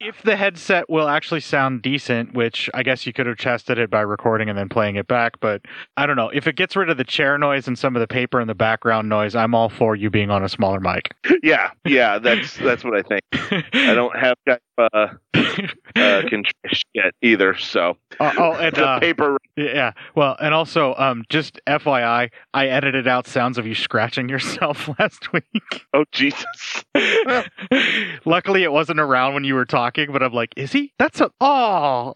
If the headset will actually sound decent, which I guess you could have tested it by recording and then playing it back, but I don't know. If it gets rid of the chair noise and some of the paper and the background noise, I'm all for you being on a smaller mic. Yeah, yeah, that's that's what I think. I don't have Skype uh, uh, yet either, so Uh, oh, and the uh, paper. yeah, well, and also, um, just FYI, I edited out sounds of you scratching yourself last week. Oh Jesus! Luckily, it wasn't around when you were talking, but I'm like, is he? That's a oh.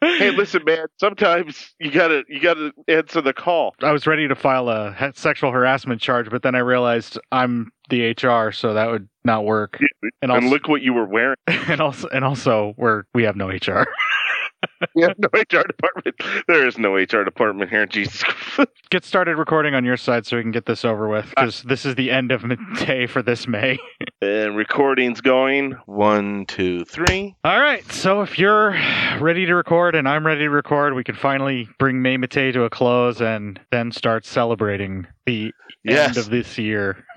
Hey, listen, man. Sometimes you gotta you gotta answer the call. I was ready to file a sexual harassment charge, but then I realized I'm the HR, so that would not work. And And also, look what you were wearing. and also, and also, we're we have no HR. Have no HR department. There is no HR department here. Jesus. Get started recording on your side so we can get this over with, ah. because this is the end of day for this May. and recording's going. One, two, three. All right, so if you're ready to record and I'm ready to record, we can finally bring May Mate to a close and then start celebrating the Yes. end of this year.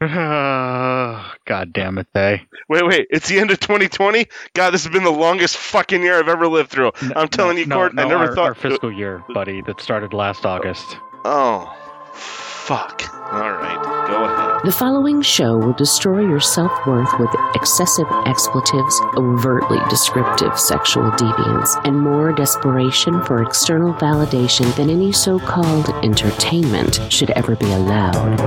God damn it, they. Wait, wait. It's the end of 2020. God, this has been the longest fucking year I've ever lived through. I'm telling you, no, Court. I never our, thought. our fiscal year, buddy, that started last August. Oh, fuck. All right, go ahead. The following show will destroy your self worth with excessive expletives, overtly descriptive sexual deviance, and more desperation for external validation than any so called entertainment should ever be allowed.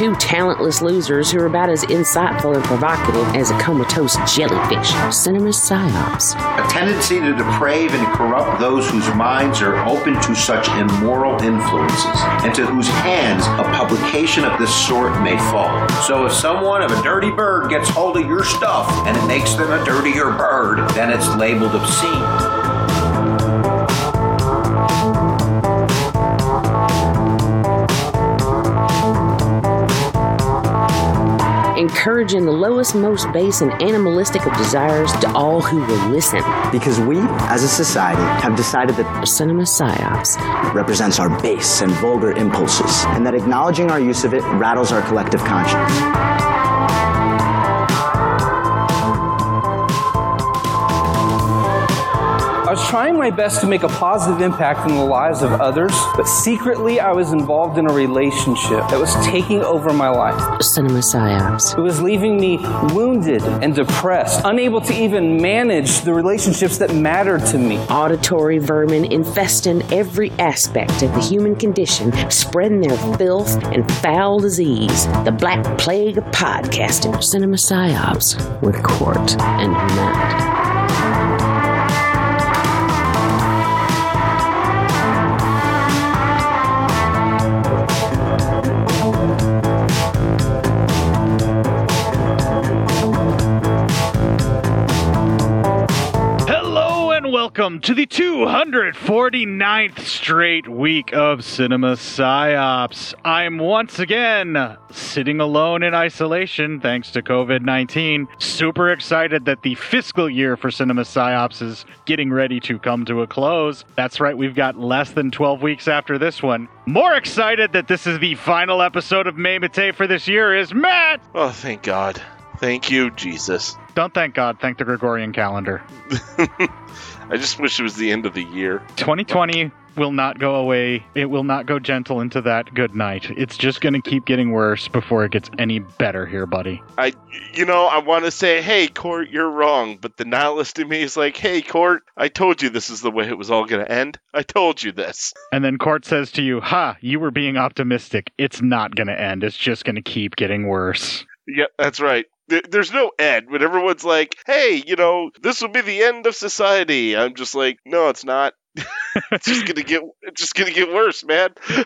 Two talentless losers who are about as insightful and provocative as a comatose jellyfish. Cinema psyops. a tendency to deprave and corrupt those whose minds are open to such immoral influences, and to whose hands a publication of this sort may fall. So if someone of a dirty bird gets hold of your stuff and it makes them a dirtier bird, then it's labeled obscene. Encouraging the lowest, most base, and animalistic of desires to all who will listen. Because we, as a society, have decided that Cinema Psyops. represents our base and vulgar impulses, and that acknowledging our use of it rattles our collective conscience. Trying my best to make a positive impact in the lives of others, but secretly I was involved in a relationship that was taking over my life. Cinema Psyops. It was leaving me wounded and depressed, unable to even manage the relationships that mattered to me. Auditory vermin infesting every aspect of the human condition, spreading their filth and foul disease. The Black Plague of podcasting. Cinema Psyops with Court and Matt. Welcome to the 249th straight week of Cinema Psyops. I'm once again sitting alone in isolation thanks to COVID 19. Super excited that the fiscal year for Cinema Psyops is getting ready to come to a close. That's right, we've got less than 12 weeks after this one. More excited that this is the final episode of May Mate for this year is Matt! Oh, thank God. Thank you, Jesus. Don't thank God, thank the Gregorian calendar. I just wish it was the end of the year. 2020 will not go away. It will not go gentle into that good night. It's just going to keep getting worse before it gets any better here, buddy. I, you know, I want to say, hey, Court, you're wrong. But the nihilist in me is like, hey, Court, I told you this is the way it was all going to end. I told you this. And then Court says to you, Ha, you were being optimistic. It's not going to end. It's just going to keep getting worse. Yep, that's right. There- There's no end. When everyone's like, hey, you know, this will be the end of society, I'm just like, no, it's not. it's just gonna get it's just gonna get worse, man.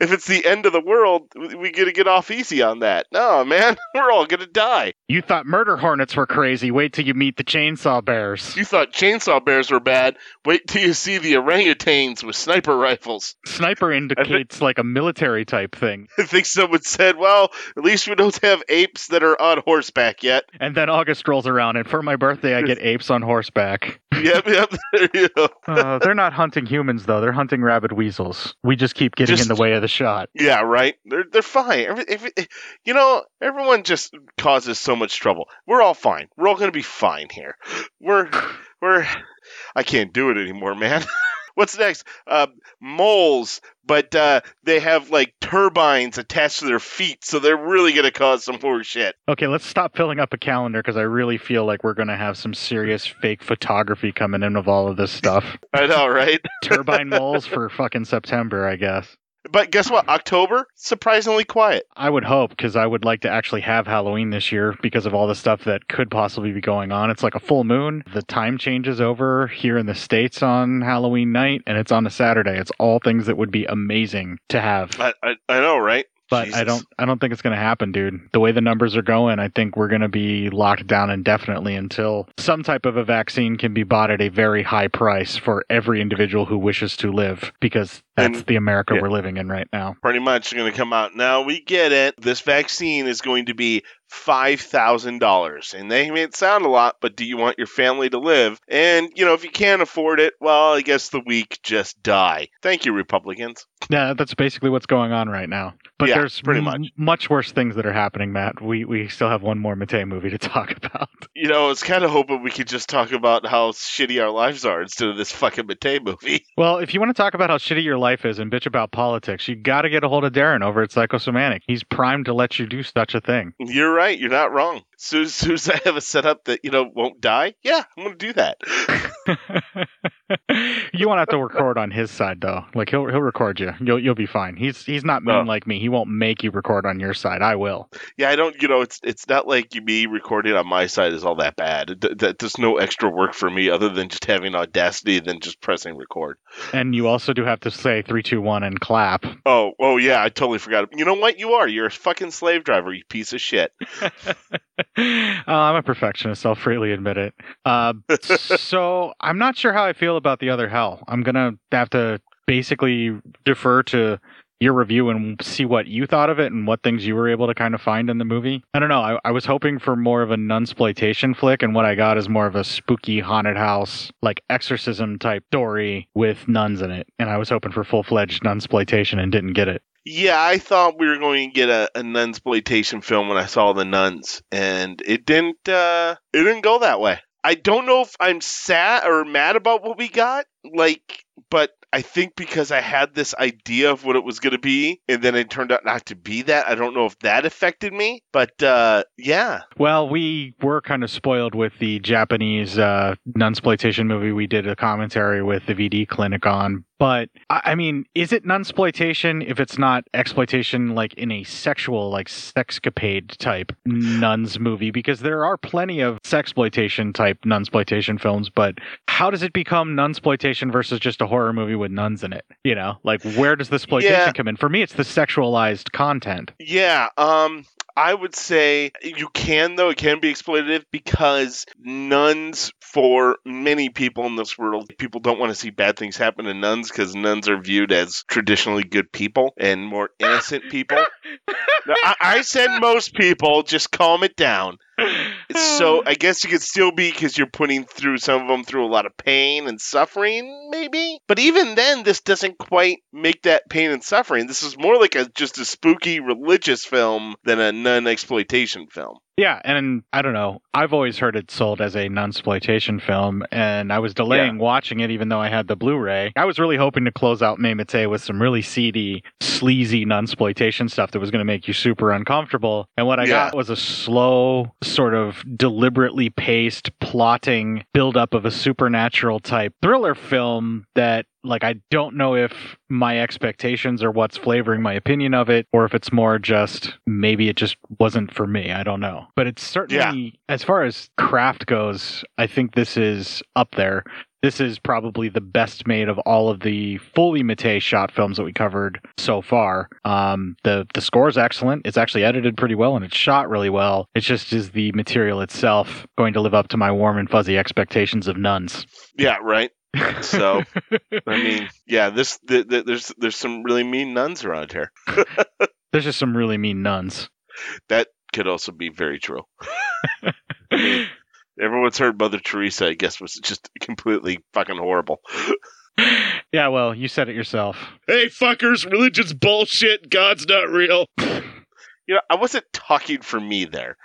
if it's the end of the world, we gotta get off easy on that. No, man, we're all gonna die. You thought murder hornets were crazy. Wait till you meet the chainsaw bears. You thought chainsaw bears were bad. Wait till you see the orangutans with sniper rifles. Sniper indicates like a military type thing. I think someone said, well, at least we don't have apes that are on horseback yet. And then August rolls around, and for my birthday, I get apes on horseback. yep, yep, there you go. Uh, they're not hunting humans, though. They're hunting rabid weasels. We just keep getting Just- in the way of the shot. Yeah, right. They're they're fine. Every, every, you know, everyone just causes so much trouble. We're all fine. We're all gonna be fine here. We're we're. I can't do it anymore, man. What's next? Uh, moles, but uh, they have like turbines attached to their feet, so they're really gonna cause some more shit. Okay, let's stop filling up a calendar because I really feel like we're going to have some serious fake photography coming in of all of this stuff. I know, right? Turbine moles for fucking September, I guess. But guess what? October surprisingly quiet. I would hope because I would like to actually have Halloween this year because of all the stuff that could possibly be going on. It's like a full moon. The time changes over here in the States on Halloween night and it's on a Saturday. It's all things that would be amazing to have. I I, I know, right? But I don't I don't think it's going to happen, dude. The way the numbers are going, I think we're going to be locked down indefinitely until some type of a vaccine can be bought at a very high price for every individual who wishes to live because that's And- the America yeah. we're living in right now. pretty much going to come out. Now we get it. This vaccine is going to be five thousand dollars, and they may sound a lot, but do you want your family to live? And you know, if you can't afford it, well, I guess the weak just die. Thank you, Republicans. Yeah, that's basically what's going on right now. But Yeah, there's pretty m- much. much worse things that are happening, Matt. We we still have one more Mattei movie to talk about. You know, I was kind of hoping we could just talk about how shitty our lives are instead of this fucking Mattei movie. Well, if you want to talk about how shitty your life is and bitch about politics, you got to get a hold of Darren over at Psychosomatic. He's primed to let you do such a thing. You're right. You're not wrong. As soon as I have a setup that you know won't die, yeah, I'm going to do that. you won't have to record on his side though. Like he'll he'll record you. You'll you'll be fine. He's he's not mean Oh. like me. He won't make you record on your side. I will. Yeah, I don't. You know, it's it's not like me recording on my side is all that bad. Th- th- There's no extra work for me other than just having Audacity and just pressing record. And you also do have to say three, two, one, and clap. Oh, oh yeah, I totally forgot. You know what? You are. You're a fucking slave driver. You piece of shit. uh, I'm a perfectionist. I'll freely admit it. Uh, so I'm not sure how I feel about the other hell. I'm gonna have to basically defer to your review and see what you thought of it and what things you were able to kind of find in the movie. I don't know. I, I was hoping for more of a nunsploitation flick, and what I got is more of a spooky haunted house, like exorcism type story with nuns in it. And I was hoping for full fledged nunsploitation and didn't get it. Yeah, I thought we were going to get a, a nunsploitation film when I saw the nuns, and it didn't. uh It didn't go that way. I don't know if I'm sad or mad about what we got, like, but I think because I had this idea of what it was going to be, and then it turned out not to be that. I don't know if that affected me, but uh yeah, Well, we were kind of spoiled with the Japanese uh, nunsploitation movie we did a commentary with the VD clinic on. But I mean, is it nunsploitation if it's not exploitation like in a sexual, like sexcapade type nuns movie? Because there are plenty of sexploitation type nunsploitation films, but how does it become nunsploitation versus just a horror movie with nuns in it? You know, like where does the exploitation Yeah. come in? For me, it's the sexualized content. Yeah, um I would say you can though it can be exploitative because nuns for many people in this world people don't want to see bad things happen to nuns because nuns are viewed as traditionally good people and more innocent people. Now, I, I said most people, just calm it down. So I guess you could still be because you're putting through some of them through a lot of pain and suffering, maybe. But even then, this doesn't quite make that pain and suffering. This is more like a just a spooky religious film than a nun exploitation film. Yeah, and I don't know. I've always heard it sold as a nunsploitation film, and I was delaying watching it even though I had the Blu-ray. I was really hoping to close out Mamite with some really seedy, sleazy nunsploitation stuff that was going to make you super uncomfortable. And what I Yeah. got was a slow, sort of deliberately paced, plotting build-up of a supernatural type thriller film that like I don't know if my expectations are what's flavoring my opinion of it or if it's more just maybe it just wasn't for me. I don't know. But it's certainly as far as craft goes, I think this is up there. this is probably the best made of all of the fully Mattei shot films that we covered so far. Um, the the score is excellent. It's actually edited pretty well and it's shot really well. It's just is the material itself going to live up to my warm and fuzzy expectations of nuns. Yeah, right. So, I mean, yeah, this th- th- there's there's some really mean nuns around here. There's just some really mean nuns. That could also be very true. I mean, everyone's heard Mother Teresa. I guess was just completely fucking horrible. Yeah, well, you said it yourself. Hey, fuckers! Religion's bullshit. God's not real. You know, I wasn't talking for me there.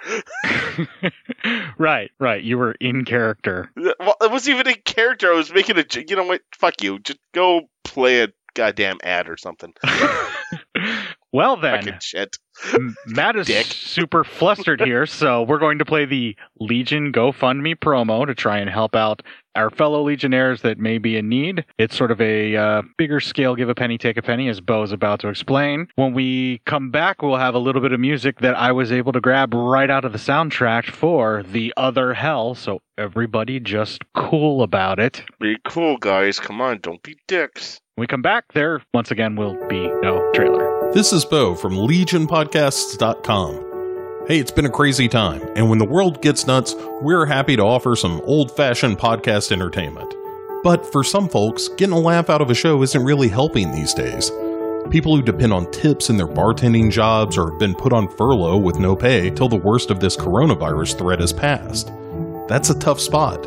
right, right. You were in character. Well, it wasn't even a character. I was making a, You know what? Fuck you. Just go play a goddamn ad or something. well then, Fucking shit. Matt is Dick. super flustered here, so we're going to play the Legion GoFundMe promo to try and help out our fellow Legionnaires that may be in need. It's sort of a uh, bigger scale give a penny, take a penny, as Bo is about to explain. When we come back, we'll have a little bit of music that I was able to grab right out of the soundtrack for The Other Hell, so everybody just cool about it. Be cool, guys. Come on, don't be dicks. When we come back, there once again will be no trailer. This is Bo from LegionPodcasts.com. Hey, it's been a crazy time, and when the world gets nuts, we're happy to offer some old fashioned podcast entertainment. But for some folks, getting a laugh out of a show isn't really helping these days. People who depend on tips in their bartending jobs or have been put on furlough with no pay till the worst of this coronavirus threat has passed. That's a tough spot.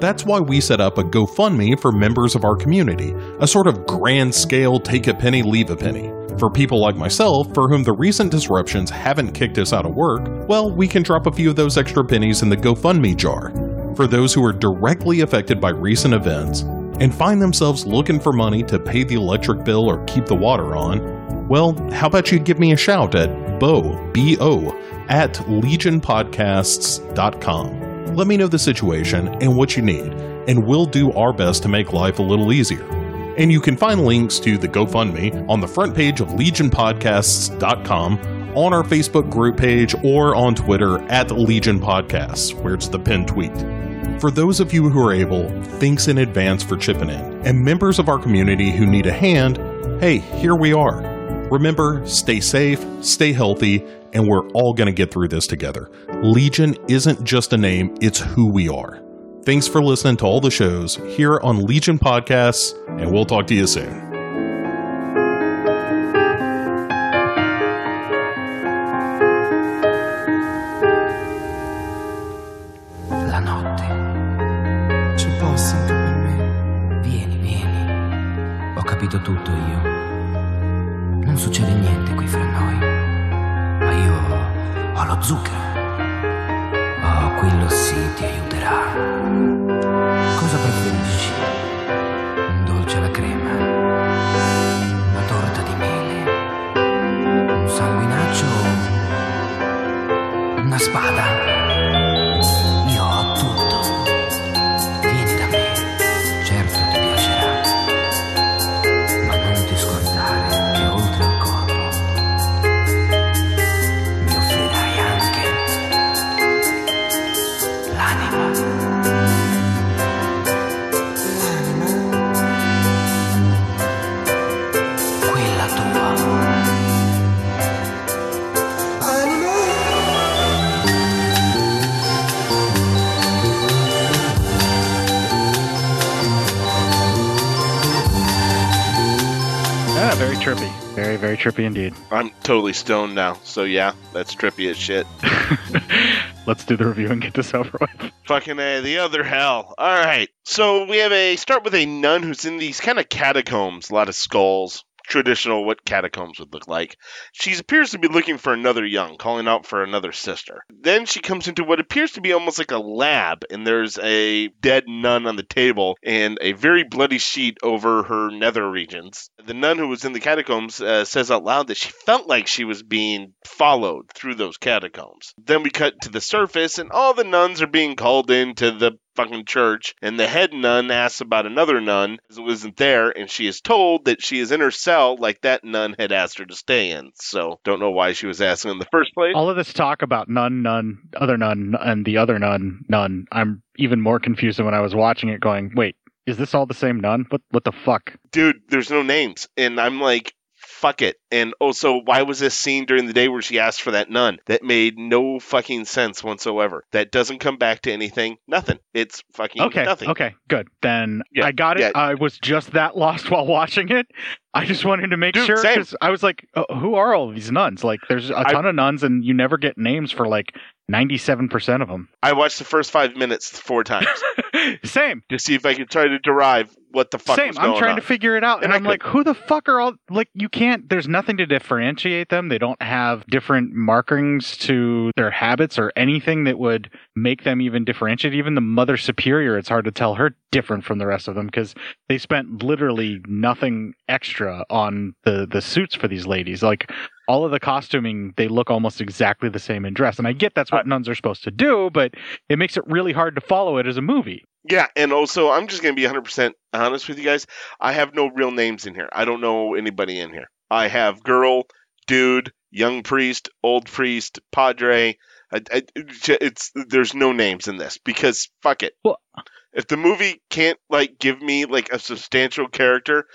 That's why we set up a GoFundMe for members of our community, a sort of grand scale take a penny, leave a penny. For people like myself, for whom the recent disruptions haven't kicked us out of work, well, we can drop a few of those extra pennies in the GoFundMe jar. For those who are directly affected by recent events and find themselves looking for money to pay the electric bill or keep the water on, well, how about you give me a shout at bo, B-O, at legionpodcasts.com. Let me know the situation and what you need, and we'll do our best to make life a little easier. And you can find links to the GoFundMe on the front page of legionpodcasts.com, on our Facebook group page, or on Twitter at Legion Podcasts, where it's the pinned tweet. For those of you who are able, thanks in advance for chipping in. And members of our community who need a hand, hey, here we are. Remember, stay safe, stay healthy, and we're all going to get through this together. Legion isn't just a name, it's who we are. Thanks for listening to all the shows here on Legion Podcasts, and we'll talk to you soon. Tutto io. Non succede niente lo zucchero. Oh, quello sì ti aiuterà. Cosa preferisci? Trippy indeed. I'm totally stoned now, so yeah, that's trippy as shit. Let's do the review and get this over with. Fucking A, the other hell. All right. So we have a start with a nun who's in these kind of catacombs, a lot of skulls. Traditional, what catacombs would look like. She appears to be looking for another young, calling out for another sister. Then she comes into what appears to be almost like a lab, and there's a dead nun on the table and a very bloody sheet over her nether regions. The nun who was in the catacombs uh, says out loud that she felt like she was being followed through those catacombs. Then we cut to the surface, and all the nuns are being called into the fucking church, and the head nun asks about another nun who isn't there, and she is told that she is in her cell like that nun had asked her to stay in. So don't know why she was asking in the first place. All of this talk about nun, nun, other nun, and the other nun, nun. I'm even more confused than when I was watching it going, wait, is this all the same nun? What what the fuck? dude, there's no names. And I'm like, fuck it. And also, why was this scene during the day where she asked for that nun? That made no fucking sense whatsoever. That doesn't come back to anything. Nothing. It's fucking Okay, nothing. okay, good. Then Yeah, I got it. yeah. I was just that lost while watching it. I just wanted to make Dude, sure because I was like, oh, who are all these nuns? Like, there's a ton of nuns, and you never get names for like 97% of them. I watched the first five minutes four times Same. to see if I could try to derive what the fuck Same. I'm trying on. to figure it out, and, And I'm like, who the fuck are all like? You can't. There's nothing to differentiate them. They don't have different markings to their habits or anything that would make them even differentiate. Even the Mother Superior, it's hard to tell her different from the rest of them because they spent literally nothing extra on the the suits for these ladies. Like all of the costuming, they look almost exactly the same in dress. And I get that's what uh, nuns are supposed to do, but it makes it really hard to follow it as a movie. Yeah, and also I'm just gonna be 100% honest with you guys. I have no real names in here. I don't know anybody in here. I have girl, dude, young priest, old priest, padre. I, I, it's there's no names in this because fuck it. Well- if the movie can't like give me like a substantial character,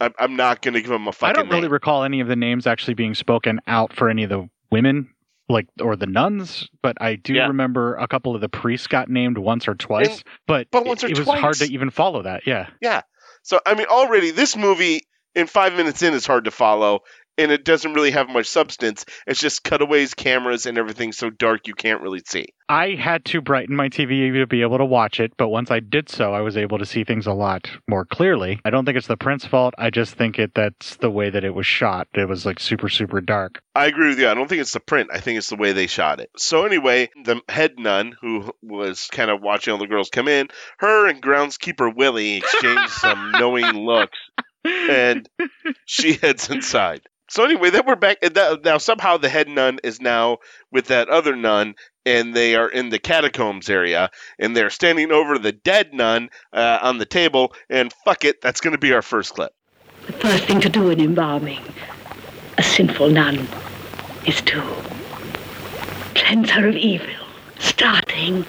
I'm, I'm not gonna give him a fucking I don't really name. recall any of the names actually being spoken out for any of the women, like or the nuns. But I do Yeah. remember a couple of the priests got named once or twice. And- but but once or it, it was hard to even follow that. Yeah. Yeah, So I mean, already this movie in five minutes in is hard to follow, and it doesn't really have much substance. It's just cutaways, cameras, and everything so dark you can't really see. I had to brighten my TV to be able to watch it. But once I did so, I was able to see things a lot more clearly. I don't think it's the print's fault. I just think it that's the way that it was shot. It was like super super dark. I agree with you. I don't think it's the print. I think it's the way they shot it. So anyway, the head nun who was kind of watching all the girls come in, her and groundskeeper Willie exchange some knowing looks, and she heads inside. So anyway, then we're back. Now somehow the head nun is now with that other nun, and they are in the catacombs area, and they're standing over the dead nun uh, on the table. And fuck it, that's going to be our first clip. The first thing to do in embalming a sinful nun is to cleanse her of evil, starting.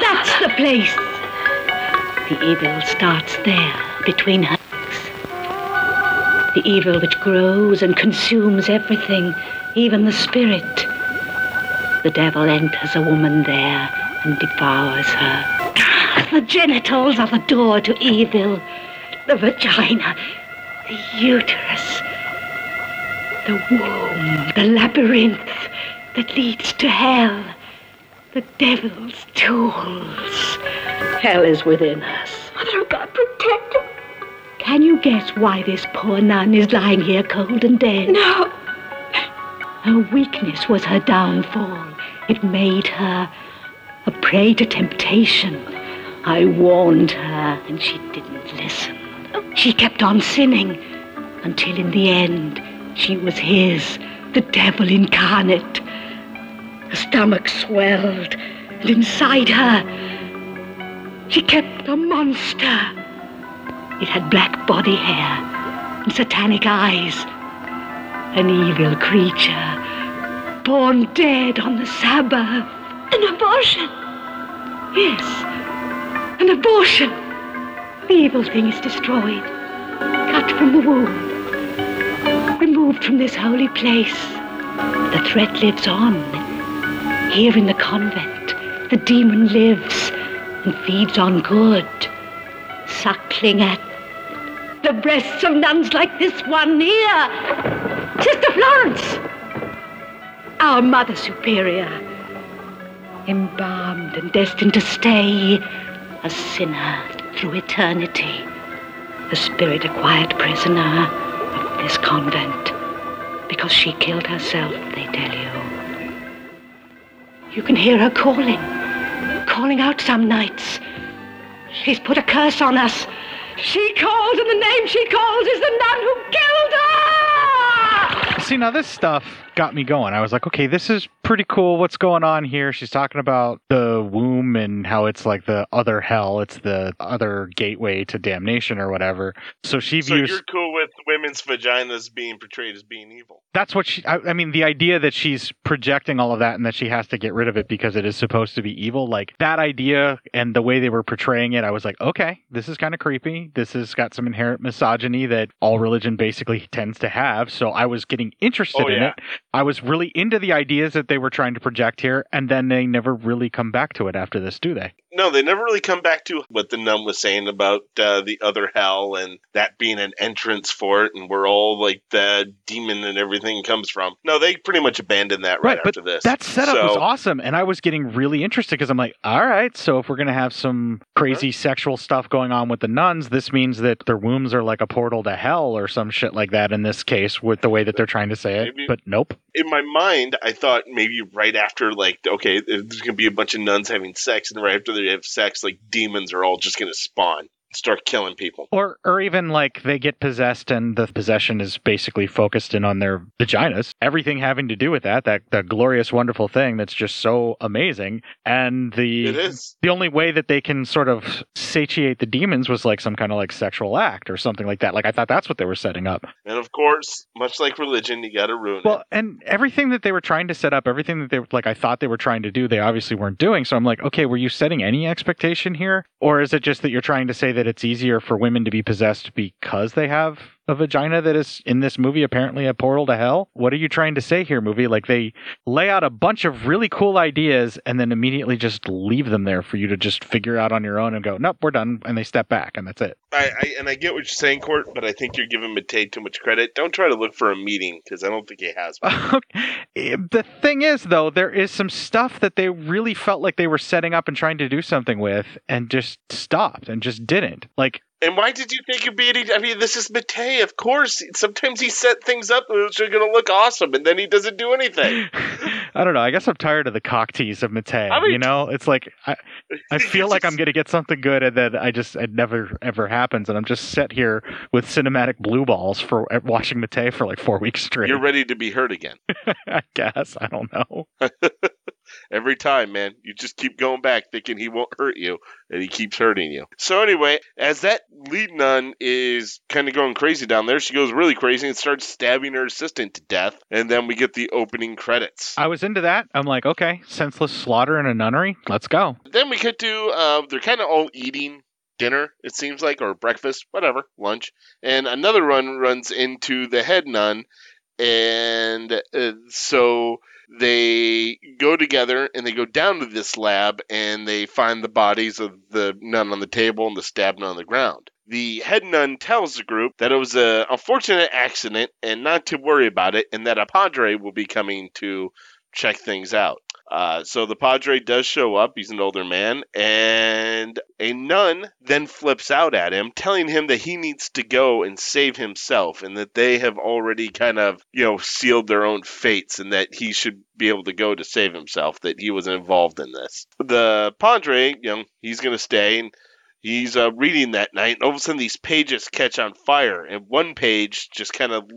That's the place. The evil starts there, between her legs. The evil which grows and consumes everything, even the spirit. The devil enters a woman there and devours her. The genitals are the door to evil. The vagina, the uterus, the womb, the labyrinth that leads to hell. The devil's tools. Hell is within us. Mother of God, protect her. Can you guess why this poor nun is lying here cold and dead? No. Her weakness was her downfall. It made her a prey to temptation. I warned her, and she didn't listen. She kept on sinning until, in the end, she was his, the devil incarnate. Her stomach swelled, and inside her, she kept a monster. It had black body hair and satanic eyes. An evil creature, born dead on the Sabbath. An abortion? Yes, an abortion. The evil thing is destroyed, cut from the womb, removed from this holy place. The threat lives on. Here in the convent, the demon lives and feeds on good, suckling at the breasts of nuns like this one here. Sister Florence, our Mother Superior, embalmed and destined to stay a sinner through eternity, the spirit acquired prisoner of this convent, because she killed herself, they tell you. You can hear her calling, calling out some nights. She's put a curse on us. She calls, and the name she calls is the nun who killed her! See, now this stuff got me going. I was like, okay, this is pretty cool. What's going on here? She's talking about the womb and how it's like the other hell. It's the other gateway to damnation or whatever. So she So views. you're cool with women women's vaginas being portrayed as being evil. That's what she. I, I mean, the idea that she's projecting all of that and that she has to get rid of it because it is supposed to be evil, like that idea and the way they were portraying it, I was like, okay, this is kind of creepy. This has got some inherent misogyny that all religion basically tends to have. So I was getting interested Oh, in yeah. it. I was really into the ideas that they were trying to project here, and then they never really come back to it after this, do they? No, they never really come back to what the nun was saying about uh, the other hell and that being an entrance for it, and where all like the demon and everything comes from. No, they pretty much abandoned that right, but after this. That setup was awesome, and I was getting really interested because I'm like, all right, so if we're gonna have some crazy sexual stuff going on with the nuns, this means that their wombs are like a portal to hell or some shit like that. In this case, with the way that they're trying to say it, Maybe- but nope. In my mind, I thought maybe right after, like, okay, there's going to be a bunch of nuns having sex, and right after they have sex, like, demons are all just going to spawn start killing people. Or, or even like they get possessed and the possession is basically focused in on their vaginas. Everything having to do with that, that that glorious, wonderful thing that's just so amazing. And the It is. the only way that they can sort of satiate the demons was like some kind of like sexual act or something like that. Like I thought that's what they were setting up. And of course, much like religion, you got to ruin Well, it. Well, and everything that they were trying to set up, everything that they like I thought they were trying to do, they obviously weren't doing. So I'm like, okay, were you setting any expectation here? Or is it just that you're trying to say that it's easier for women to be possessed because they have a vagina that is in this movie apparently a portal to hell? What are you trying to say here, movie? Like they lay out a bunch of really cool ideas and then immediately just leave them there for you to just figure out on your own and go, Nope, we're done, and they step back and that's it. I, I and I get what you're saying, Court, but I think you're giving Mattei too much credit. Don't try to look for a meeting because I don't think he has. the thing is, though, there is some stuff that they really felt like they were setting up and trying to do something with, and just stopped and just didn't. Like, And why did you think it'd be any? I mean, this is Mattei. Of course, sometimes he set things up which are going to look awesome, and then he doesn't do anything. I don't know. I guess I'm tired of the cock tease of Mattei. I mean- you know, it's like I, I feel like I'm going to get something good, and then I just it never ever happens, and I'm just set here with cinematic blue balls for watching Mattei for like four weeks straight. You're ready to be hurt again. I guess I don't know. Every time, man. You just keep going back thinking he won't hurt you, and he keeps hurting you. So, anyway, as that lead nun is kind of going crazy down there, she goes really crazy and starts stabbing her assistant to death. And then we get the opening credits. I was into that. I'm like, okay, senseless slaughter in a nunnery. Let's go. Then we get to, uh, they're kind of all eating dinner, it seems like, or breakfast, whatever, lunch. And another run runs into the head nun. And uh, so they go together and they go down to this lab and they find the bodies of the nun on the table and the stabbed nun on the ground. The head nun tells the group that it was a unfortunate accident and not to worry about it, and that a padre will be coming to check things out. Uh, so the padre does show up. He's an older man, and a nun then flips out at him, telling him that he needs to go and save himself, and that they have already kind of, you know, sealed their own fates, and that he should be able to go to save himself. That he wasn't involved in this. The padre, you know, he's gonna stay, and he's uh, reading that night, and all of a sudden these pages catch on fire, and one page just kind of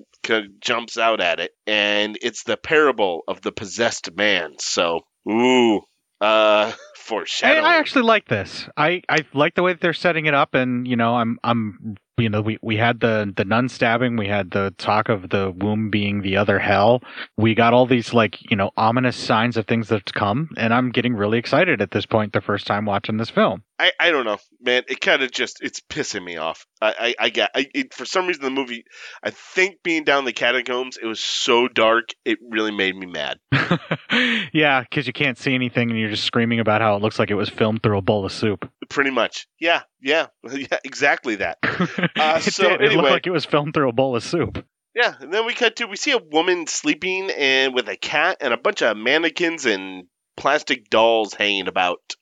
jumps out at it, and it's the parable of the possessed man. So, ooh, uh, foreshadowing. I actually like this. I, I like the way that they're setting it up, and you know, I'm I'm you know we, we had the the nun stabbing, we had the talk of the womb being the other hell. We got all these like you know ominous signs of things that's come, and I'm getting really excited at this point. The first time watching this film. I, I don't know, man. It kind of just it's pissing me off. I I, I get I, it, for some reason the movie. I think being down the catacombs, it was so dark. It really made me mad. yeah, because you can't see anything, and you're just screaming about how it looks like it was filmed through a bowl of soup. Pretty much. Yeah, yeah, yeah. Exactly that. it so did. It looked like it was filmed through a bowl of soup. Yeah, and then we cut to we see a woman sleeping and with a cat and a bunch of mannequins and plastic dolls hanging about.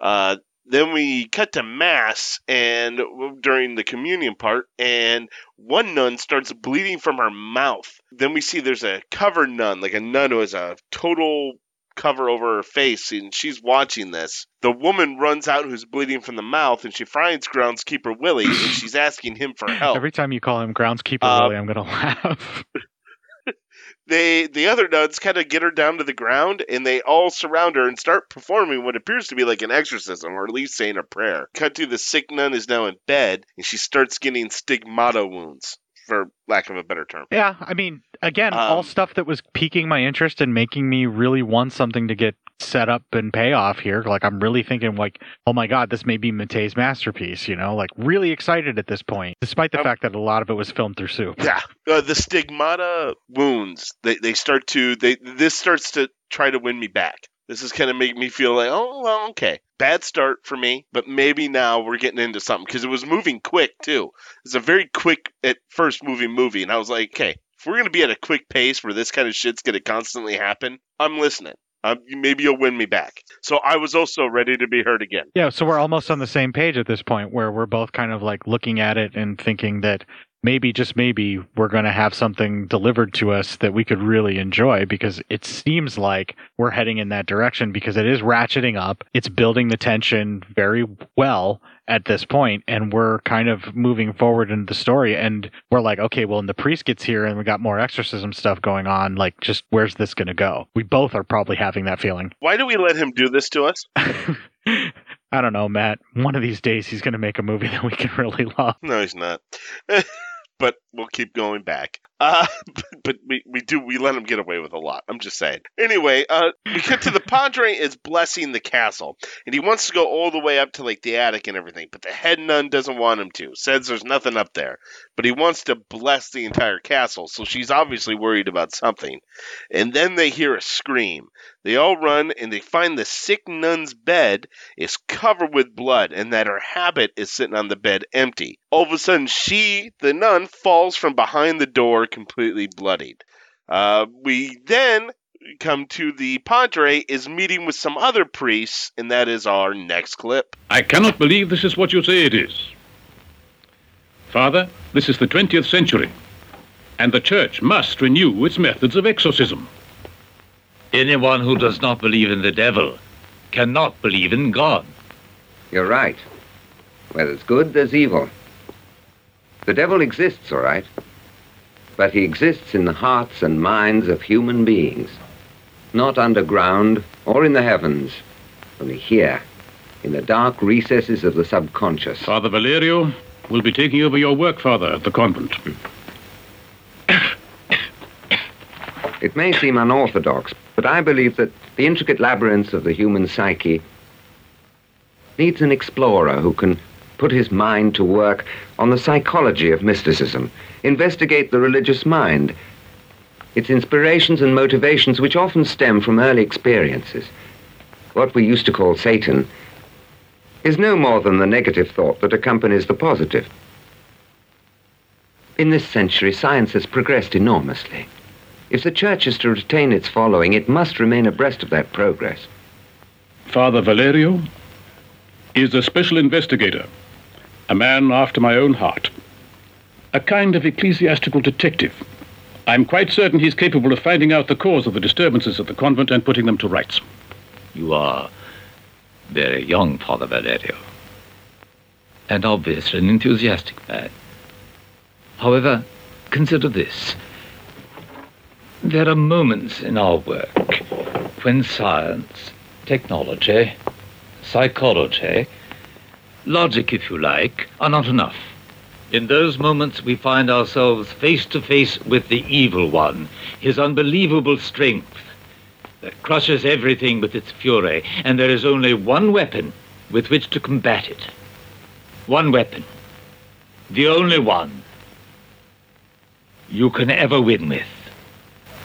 Uh, then we cut to mass and during the communion part, and one nun starts bleeding from her mouth. Then we see there's a covered nun, like a nun who has a total cover over her face, and she's watching this. The woman runs out who's bleeding from the mouth, and she finds groundskeeper Willie, and she's asking him for help. Every time you call him groundskeeper Uh, Willie, I'm gonna laugh. they the other nuns kind of get her down to the ground and they all surround her and start performing what appears to be like an exorcism or at least saying a prayer cut to the sick nun is now in bed and she starts getting stigmata wounds for lack of a better term. Yeah, I mean, again, all Um, stuff that was piquing my interest and making me really want something to get set up and pay off here. Like I'm really thinking like, oh my god, this may be Mattei's masterpiece, you know? Like really excited at this point, despite the Um, fact that a lot of it was filmed through soup. Yeah, uh, the stigmata wounds they they start to they this starts to try to win me back. This is kind of make me feel like oh well okay bad start for me, but maybe now we're getting into something because it was moving quick too. It's a very quick at first moving movie, and I was like okay if we're gonna be at a quick pace where this kind of shit's gonna constantly happen, I'm listening. Maybe you'll win me back. So I was also ready to be heard again. Yeah, so we're almost on the same page at this point where we're both kind of like looking at it and thinking that maybe just maybe we're going to have something delivered to us that we could really enjoy because it seems like we're heading in that direction because it is ratcheting up. It's building the tension very well at this point and we're kind of moving forward in the story and we're like okay well and the priest gets here and we got more exorcism stuff going on like just where's this going to go we both are probably having that feeling Why do we let him do this to us? I don't know, Matt. One of these days he's going to make a movie that we can really love. No, he's not. but we'll keep going back. Uh, but, but we, we do we let him get away with a lot. I'm just saying. Anyway, uh, we get to the Padre is blessing the castle, and he wants to go all the way up to like the attic and everything, but the head nun doesn't want him to. Says there's nothing up there, but he wants to bless the entire castle. So she's obviously worried about something. And then they hear a scream. They all run and they find the sick nun's bed is covered with blood and that her habit is sitting on the bed empty. All of a sudden, she, the nun, falls from behind the door completely bloodied. Uh, we then come to the Padre is meeting with some other priests, and that is our next clip. I cannot believe this is what you say it is. Father, this is the 20th century, and the Church must renew its methods of exorcism. Anyone who does not believe in the devil cannot believe in God. You're right. Where there's good, there's evil. The devil exists, all right. But he exists in the hearts and minds of human beings. Not underground or in the heavens, only here, in the dark recesses of the subconscious. Father Valerio will be taking over your work, Father, at the convent. Hmm. It may seem unorthodox, but I believe that the intricate labyrinths of the human psyche needs an explorer who can put his mind to work on the psychology of mysticism, investigate the religious mind, its inspirations and motivations, which often stem from early experiences. What we used to call Satan is no more than the negative thought that accompanies the positive. In this century, science has progressed enormously. If the church is to retain its following, it must remain abreast of that progress. Father Valerio is a special investigator, a man after my own heart, a kind of ecclesiastical detective. I'm quite certain he's capable of finding out the cause of the disturbances at the convent and putting them to rights. You are very young, Father Valerio, and obviously an enthusiastic man. However, consider this. There are moments in our work when science, technology, psychology, logic, if you like, are not enough. In those moments, we find ourselves face to face with the evil one, his unbelievable strength that crushes everything with its fury, and there is only one weapon with which to combat it. One weapon. The only one you can ever win with.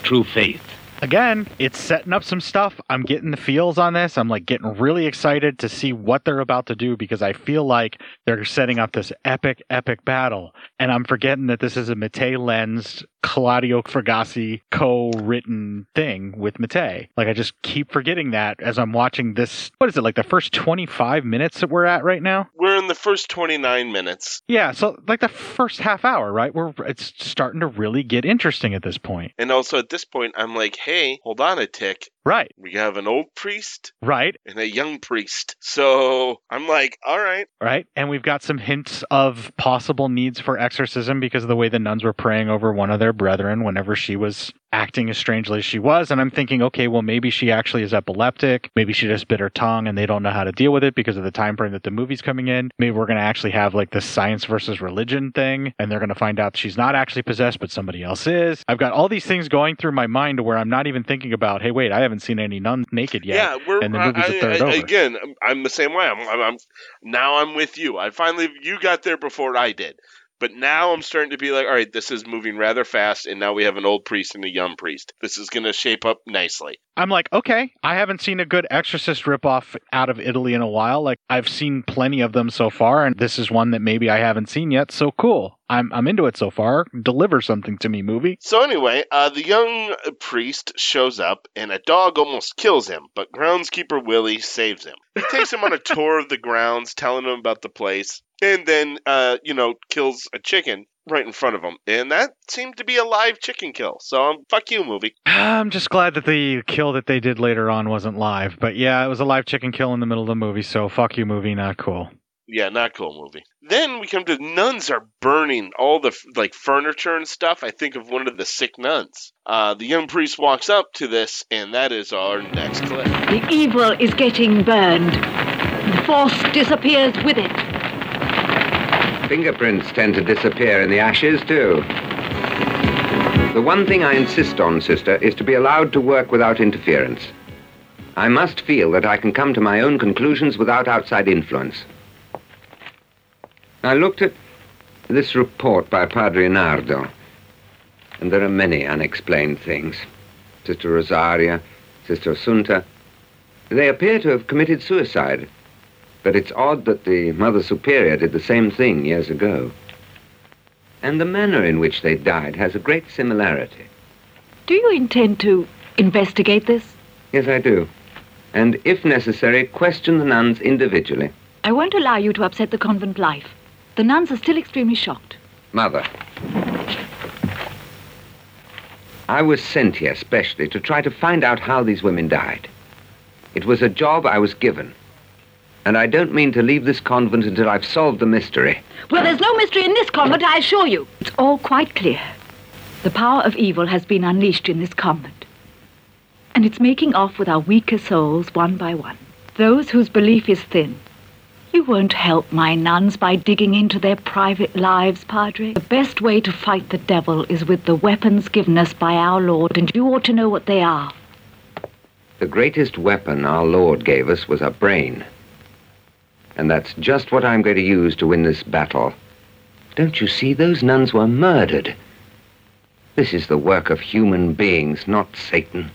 True faith. Again, it's setting up some stuff. I'm getting the feels on this. I'm like getting really excited to see what they're about to do because I feel like they're setting up this epic, epic battle. And I'm forgetting that this is a Mattei lensed Claudio Fragasso co-written thing with Mattei. Like I just keep forgetting that as I'm watching this. What is it like the first 25 minutes that we're at right now? We're in the first 29 minutes. Yeah, so like the first half hour, right? Where it's starting to really get interesting at this point. And also at this point, I'm like, hey, hold on a tick. Right. We have an old priest Right. and a young priest. So I'm like, all right. right? And we've got some hints of possible needs for exorcism because of the way the nuns were praying over one of their brethren whenever she was acting as strangely as she was. And I'm thinking, okay, well, maybe she actually is epileptic. Maybe she just bit her tongue and they don't know how to deal with it because of the time frame that the movie's coming in. Maybe we're going to actually have like this science versus religion thing and they're going to find out she's not actually possessed, but somebody else is. I've got all these things going through my mind where I'm not even thinking about, hey, wait, I haven't seen any nuns naked yet. Yeah, we're and the movie's I, a third I- over. again. I'm- I'm the same way. I'm, I'm, I'm now I'm with you. I finally you got there before I did, but now I'm starting to be like, all right, this is moving rather fast, and now we have an old priest and a young priest. This is going to shape up nicely. I'm like, okay, I haven't seen a good Exorcist ripoff out of Italy in a while. Like, I've seen plenty of them so far, and this is one that maybe I haven't seen yet. So cool. I'm I'm into it so far. Deliver something to me, movie. So anyway, uh, the young priest shows up, and a dog almost kills him, but groundskeeper Willie saves him. He takes him on a tour of the grounds, telling him about the place, and then, uh, you know, kills a chicken right in front of him, and that seemed to be a live chicken kill. So um, fuck you, movie. I'm just glad that the kill that they did later on wasn't live. But yeah, it was a live chicken kill in the middle of the movie. So fuck you, movie. Not cool. Yeah, not cool movie. Then we come to nuns are burning all the like furniture and stuff. I think of one of the sick nuns. Uh, the young priest walks up to this, and that is our next clip. The evil is getting burned. The force disappears with it. Fingerprints tend to disappear in the ashes, too. The one thing I insist on, sister, is to be allowed to work without interference. I must feel that I can come to my own conclusions without outside influence. I looked at this report by Padre Nardo, and there are many unexplained things. Sister Rosaria, Sister Assunta, they appear to have committed suicide. But it's odd that the Mother Superior did the same thing years ago. And the manner in which they died has a great similarity. Do you intend to investigate this? Yes, I do. And if necessary, question the nuns individually. I won't allow you to upset the convent life. The nuns are still extremely shocked. Mother. I was sent here specially to try to find out how these women died. It was a job I was given. And I don't mean to leave this convent until I've solved the mystery. Well, there's no mystery in this convent, I assure you. It's all quite clear. The power of evil has been unleashed in this convent. And it's making off with our weaker souls one by one. Those whose belief is thin. You won't help my nuns by digging into their private lives, Padre. The best way to fight the devil is with the weapons given us by our Lord, and you ought to know what they are. The greatest weapon our Lord gave us was a brain. And that's just what I'm going to use to win this battle. Don't you see? Those nuns were murdered. This is the work of human beings, not Satan.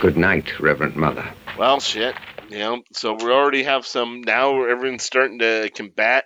Good night, Reverend Mother. Well, shit. You know, so we already have some. Now everyone's starting to combat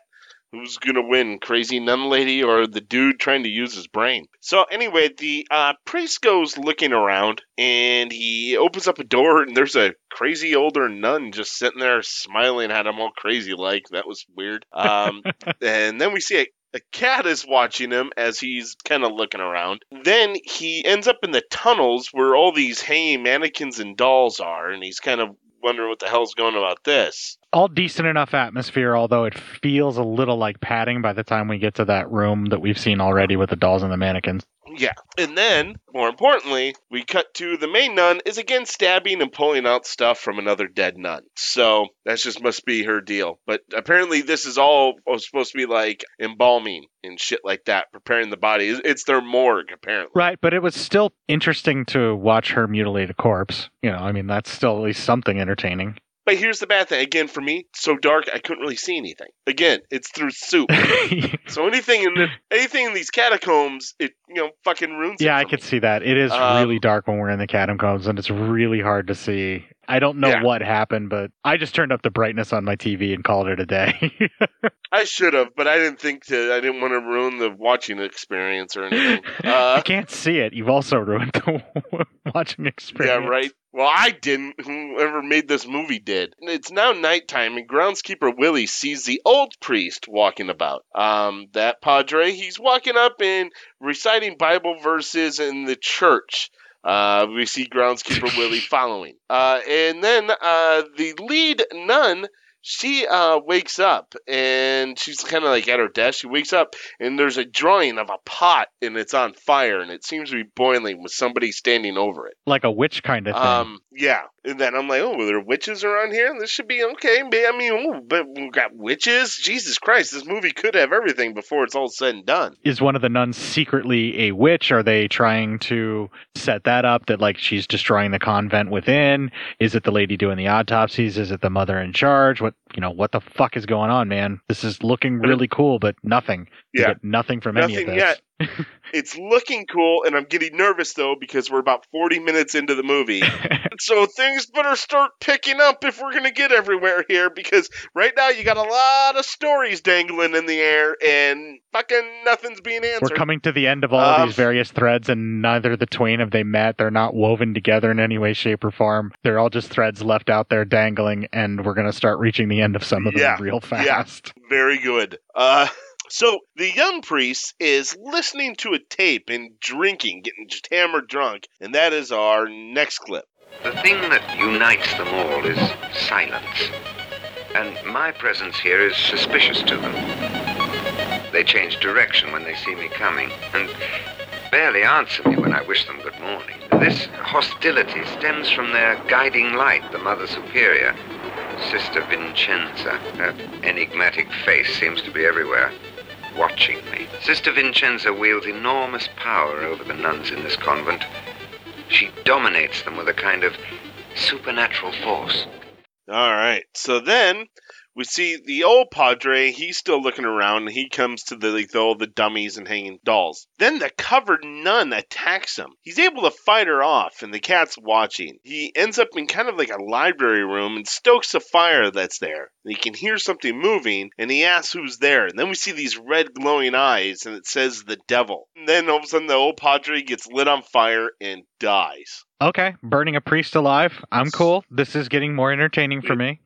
who's gonna win, crazy nun lady or the dude trying to use his brain. So anyway, the uh, priest goes looking around and he opens up a door and there's a crazy older nun just sitting there smiling at him all crazy like. That was weird. Um, and then we see a a cat is watching him as he's kind of looking around. Then he ends up in the tunnels where all these hanging mannequins and dolls are, and he's kind of wondering what the hell's going on about this. All decent enough atmosphere, although it feels a little like padding by the time we get to that room that we've seen already with the dolls and the mannequins. Yeah. And then, more importantly, we cut to the main nun is again stabbing and pulling out stuff from another dead nun. So that just must be her deal. But apparently, this is all supposed to be like embalming and shit like that, preparing the body. It's- their morgue, apparently. Right, but it was still interesting to watch her mutilate a corpse. You know, I mean, that's still at least something entertaining. But here's the bad thing. Again, for me, so dark I couldn't really see anything. Again, it's through soup. so anything in the, anything in these catacombs, it you know fucking ruins. Yeah, I could me. see that. It is Um, really dark when we're in the catacombs, and it's really hard to see. I don't know Yeah. what happened, but I just turned up the brightness on my TV and called it a day. I should have, but I didn't think to. I didn't want to ruin the watching experience or anything. Uh, I can't see it. You've also ruined the watching experience. Yeah, right. Well, I didn't. Whoever made this movie did. It's now nighttime, and groundskeeper Willie sees the old priest walking about. Um, that padre, he's walking up and reciting Bible verses in the church. Uh, we see groundskeeper Willie following. Uh, and then uh, the lead nun, she uh, wakes up and she's kind of like at her desk. She wakes up and there's a drawing of a pot and it's on fire and it seems to be boiling with somebody standing over it. Like a witch kind of thing. Um, yeah. And then I'm like, oh, well, there are witches around here. This should be okay. I mean, oh, but we've got witches. Jesus Christ, this movie could have everything before it's all said and done. Is one of the nuns secretly a witch? Are they trying to set that up that like she's destroying the convent within? Is it the lady doing the autopsies? Is it the mother in charge? What you know? What the fuck is going on, man? This is looking really cool, but nothing. Yeah. get nothing from any of this. yet. it's looking cool, and I'm getting nervous though because we're about 40 minutes into the movie. so things better start picking up if we're gonna get everywhere here. Because right now you got a lot of stories dangling in the air, and fucking nothing's being answered. We're coming to the end of all Um, of these various threads, and neither the twain have they met. They're not woven together in any way, shape, or form. They're all just threads left out there dangling, and we're going to start reaching the end of some of them Yeah, real yeah. fast. Very good. Uh, so the young priest is listening to a tape and drinking, getting just hammered drunk, and that is our next clip. The thing that unites them all is silence. And my presence here is suspicious to them. They change direction when they see me coming, and barely answer me when I wish them good morning. This hostility stems from their guiding light, the Mother Superior, Sister Vincenza. That enigmatic face seems to be everywhere, watching me. Sister Vincenza wields enormous power over the nuns in this convent. She dominates them with a kind of supernatural force. All right. So then we see the old padre. He's still looking around. He comes to the like, the, all the dummies and hanging dolls. Then the covered nun attacks him. He's able to fight her off, and the cat's watching. He ends up in kind of like a library room and stokes a fire that's there. And he can hear something moving, and he asks who's there. And then we see these red glowing eyes, and it says the devil. And then all of a sudden, the old padre gets lit on fire and dies. Okay, burning a priest alive. I'm cool. This is getting more entertaining for me.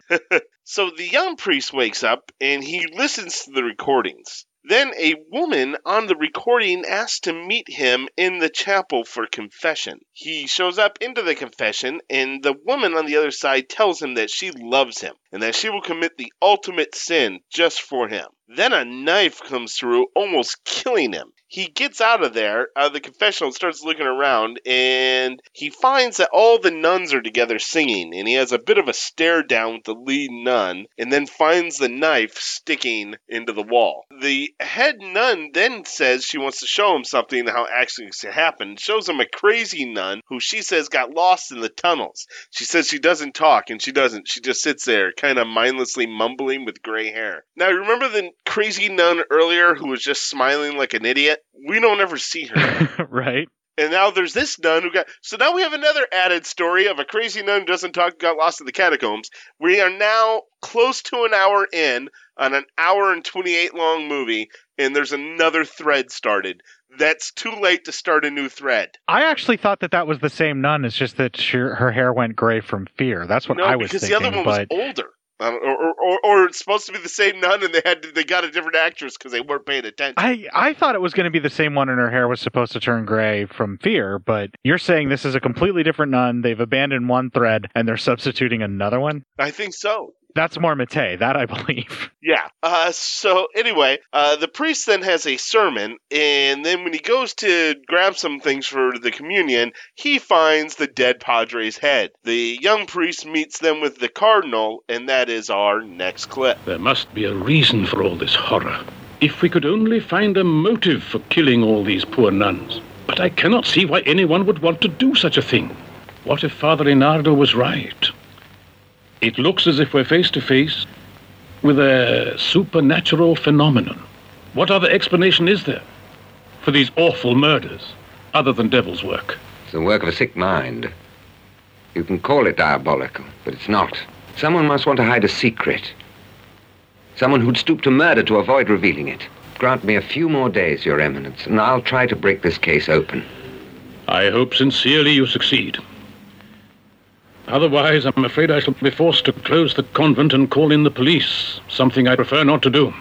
So the young priest wakes up and he listens to the recordings. Then a woman on the recording asks to meet him in the chapel for confession. He shows up into the confession, and the woman on the other side tells him that she loves him and that she will commit the ultimate sin just for him. Then a knife comes through, almost killing him. He gets out of there, out of the confessional, and starts looking around, and he finds that all the nuns are together singing, and he has a bit of a stare down with the lead nun, and then finds the knife sticking into the wall. The head nun then says she wants to show him something, how accidents happened. Shows him a crazy nun who she says got lost in the tunnels. She says she doesn't talk, and she doesn't. She just sits there, kind of mindlessly mumbling with gray hair. Now, remember the crazy nun earlier who was just smiling like an idiot? We don't ever see her. right? And now there's this nun who got. So now we have another added story of a crazy nun who doesn't talk, got lost in the catacombs. We are now close to an hour in on an hour and 28 long movie, and there's another thread started. That's too late to start a new thread. I actually thought that that was the same nun. It's just that she, her hair went gray from fear. That's what no, I was because thinking. the other one but was older. Or, or, or, or it's supposed to be the same nun, and they had to, they got a different actress because they weren't paying attention. I, I thought it was going to be the same one and her hair was supposed to turn gray from fear, but you're saying this is a completely different nun. They've abandoned one thread and they're substituting another one? I think so. That's more Mattei, that I believe. Yeah. Uh, so anyway, uh, the priest then has a sermon, and then when he goes to grab some things for the communion, he finds the dead padre's head. The young priest meets them with the cardinal, and that is our next clip. There must be a reason for all this horror. If we could only find a motive for killing all these poor nuns. But I cannot see why anyone would want to do such a thing. What if Father Inardo was right? It looks as if we're face to face with a supernatural phenomenon. What other explanation is there for these awful murders other than devil's work? It's the work of a sick mind. You can call it diabolical, but it's not. Someone must want to hide a secret. Someone who'd stoop to murder to avoid revealing it. Grant me a few more days, Your Eminence, and I'll try to break this case open. I hope sincerely you succeed. Otherwise, I'm afraid I shall be forced to close the convent and call in the police, something I prefer not to do.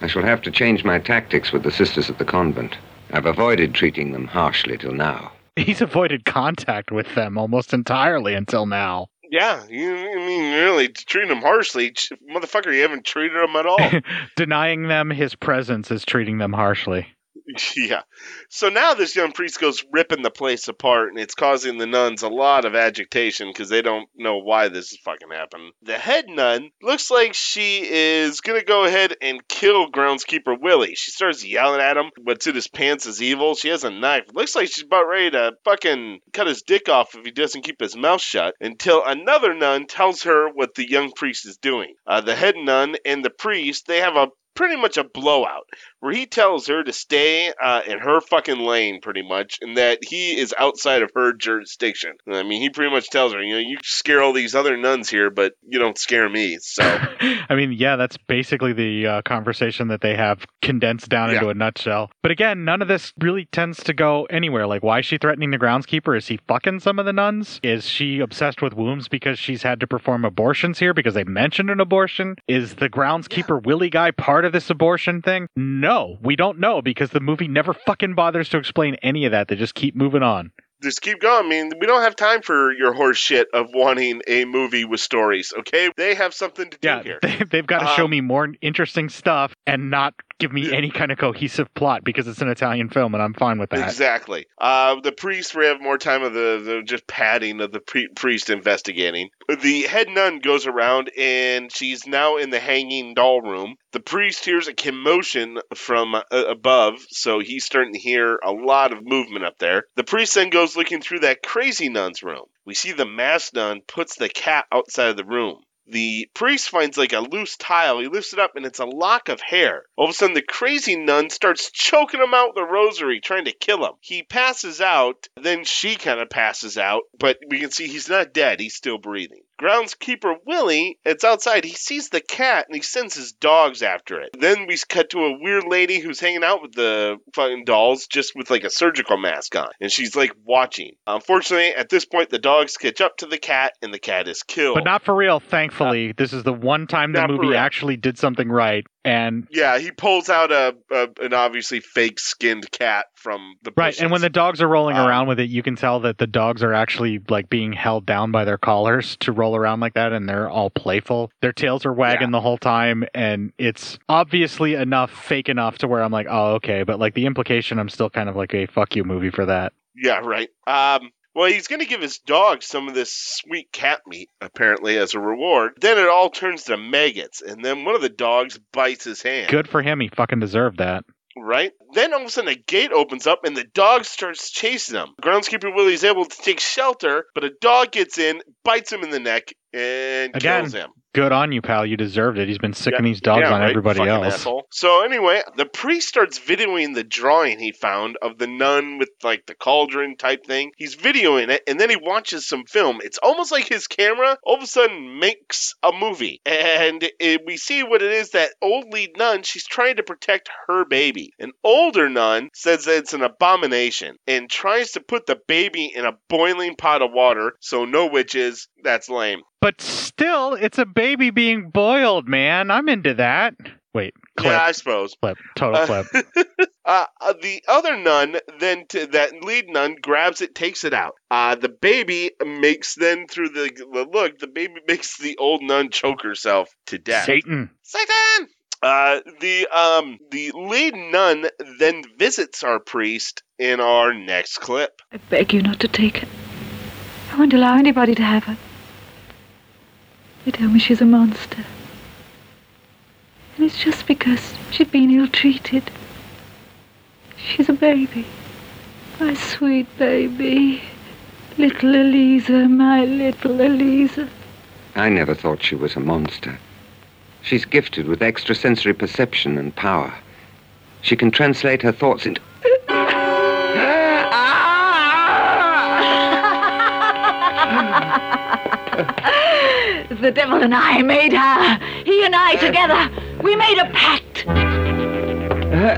I shall have to change my tactics with the sisters at the convent. I've avoided treating them harshly till now. He's avoided contact with them almost entirely until now. Yeah, you I mean really treating them harshly, motherfucker. You haven't treated them at all. Denying them his presence is treating them harshly. yeah. So now this young priest goes ripping the place apart, and it's causing the nuns a lot of agitation because they don't know why this is fucking happening. The head nun looks like she is gonna go ahead and kill groundskeeper Willie. She starts yelling at him. What's in his pants is evil. She has a knife. Looks like she's about ready to fucking cut his dick off if he doesn't keep his mouth shut. Until another nun tells her what the young priest is doing. Uh, the head nun and the priest they have a pretty much a blowout where he tells her to stay uh, in her fucking lane, pretty much, and that he is outside of her jurisdiction. I mean, he pretty much tells her, you know, you scare all these other nuns here, but you don't scare me. So, I mean, yeah, that's basically the uh, conversation that they have condensed down into a nutshell. But again, none of this really tends to go anywhere. Like, why is she threatening the groundskeeper? Is he fucking some of the nuns? Is she obsessed with wombs because she's had to perform abortions here because they mentioned an abortion? Is the groundskeeper Willie guy part of this abortion thing? No, we don't know because the movie never fucking bothers to explain any of that. They just keep moving on. just keep going. I mean, we don't have time for your horse shit of wanting a movie with stories, okay? They have something to do Yeah, here. they, they've got to show Um, me more interesting stuff and not give me any kind of cohesive plot because it's an Italian film and I'm fine with that. Exactly. Uh, the priest, we have more time of the, the just padding of the pre- priest investigating. The head nun goes around and she's now in the hanging doll room. The priest hears a commotion from uh, above, so he's starting to hear a lot of movement up there. The priest then goes looking through that crazy nun's room. We see the masked nun puts the cat outside of the room. The priest finds like a loose tile. He lifts it up and it's a lock of hair. All of a sudden, the crazy nun starts choking him out with a rosary, trying to kill him. He passes out. Then she kind of passes out, but we can see he's not dead. He's still breathing. Groundskeeper Willie, it's outside. He sees the cat and he sends his dogs after it. Then we cut to a weird lady who's hanging out with the fucking dolls just with like a surgical mask on. And she's like watching. Unfortunately, at this point, the dogs catch up to the cat and the cat is killed. But not for real, thankfully. this is the one time the movie actually did something right. And Yeah, he pulls out a, a an obviously fake skinned cat from the right, and when the dogs are rolling Um, around with it, you can tell that the dogs are actually like being held down by their collars to roll around like that, and they're all playful. Their tails are wagging the whole time, and it's obviously enough, fake enough to where I'm like, oh, okay. But like the implication, I'm still kind of like a fuck you movie for that. yeah, right. Um, well, he's going to give his dog some of this sweet cat meat, apparently, as a reward. Then it all turns to maggots, and then one of the dogs bites his hand. Good for him. He fucking deserved that. Right? Then all of a sudden a gate opens up and the dog starts chasing him. Groundskeeper Willie's able to take shelter, but a dog gets in, bites him in the neck, and Again, kills him. Good on you, pal. You deserved it. He's been sicking Yeah, these dogs yeah, on right, everybody fucking else. asshole. So anyway, the priest starts videoing the drawing he found of the nun with like the cauldron type thing. He's videoing it, and then he watches some film. It's almost like his camera all of a sudden makes a movie, and it, we see what it is. That old lead nun, she's trying to protect her baby. An older nun says that it's an abomination and tries to put the baby in a boiling pot of water. So no witches. That's lame. But still, it's a baby being boiled, man. I'm into that. Wait, clip, Yeah, I suppose. clip, total Uh, clip. Uh, uh, the other nun then to, that lead nun grabs it, takes it out. Uh, the baby makes then through the, the look, the baby makes the old nun choke herself to death. Satan. Satan. Uh, the um the lead nun then visits our priest in our next clip. I beg you not to take her. I won't allow anybody to have her. They tell me she's a monster. And it's just because she'd been ill-treated. She's a baby. My sweet baby. Little Elisa, my little Elisa. I never thought she was a monster. She's gifted with extrasensory perception and power. She can translate her thoughts into. The devil and I made her. He and I together. We made a pact. Uh.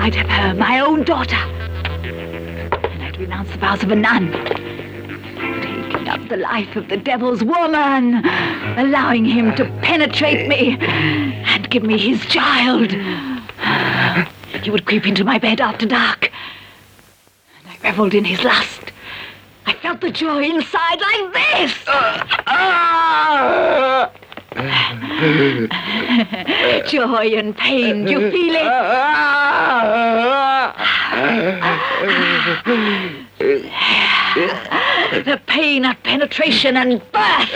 I'd have her my own daughter. And I'd renounce the vows of a nun. Taking up the life of the devil's woman. Allowing him to penetrate me and give me his child. He would creep into my bed after dark. And I reveled in his lust. I felt the joy inside like this. joy and pain. Do you feel it? the pain of penetration and birth.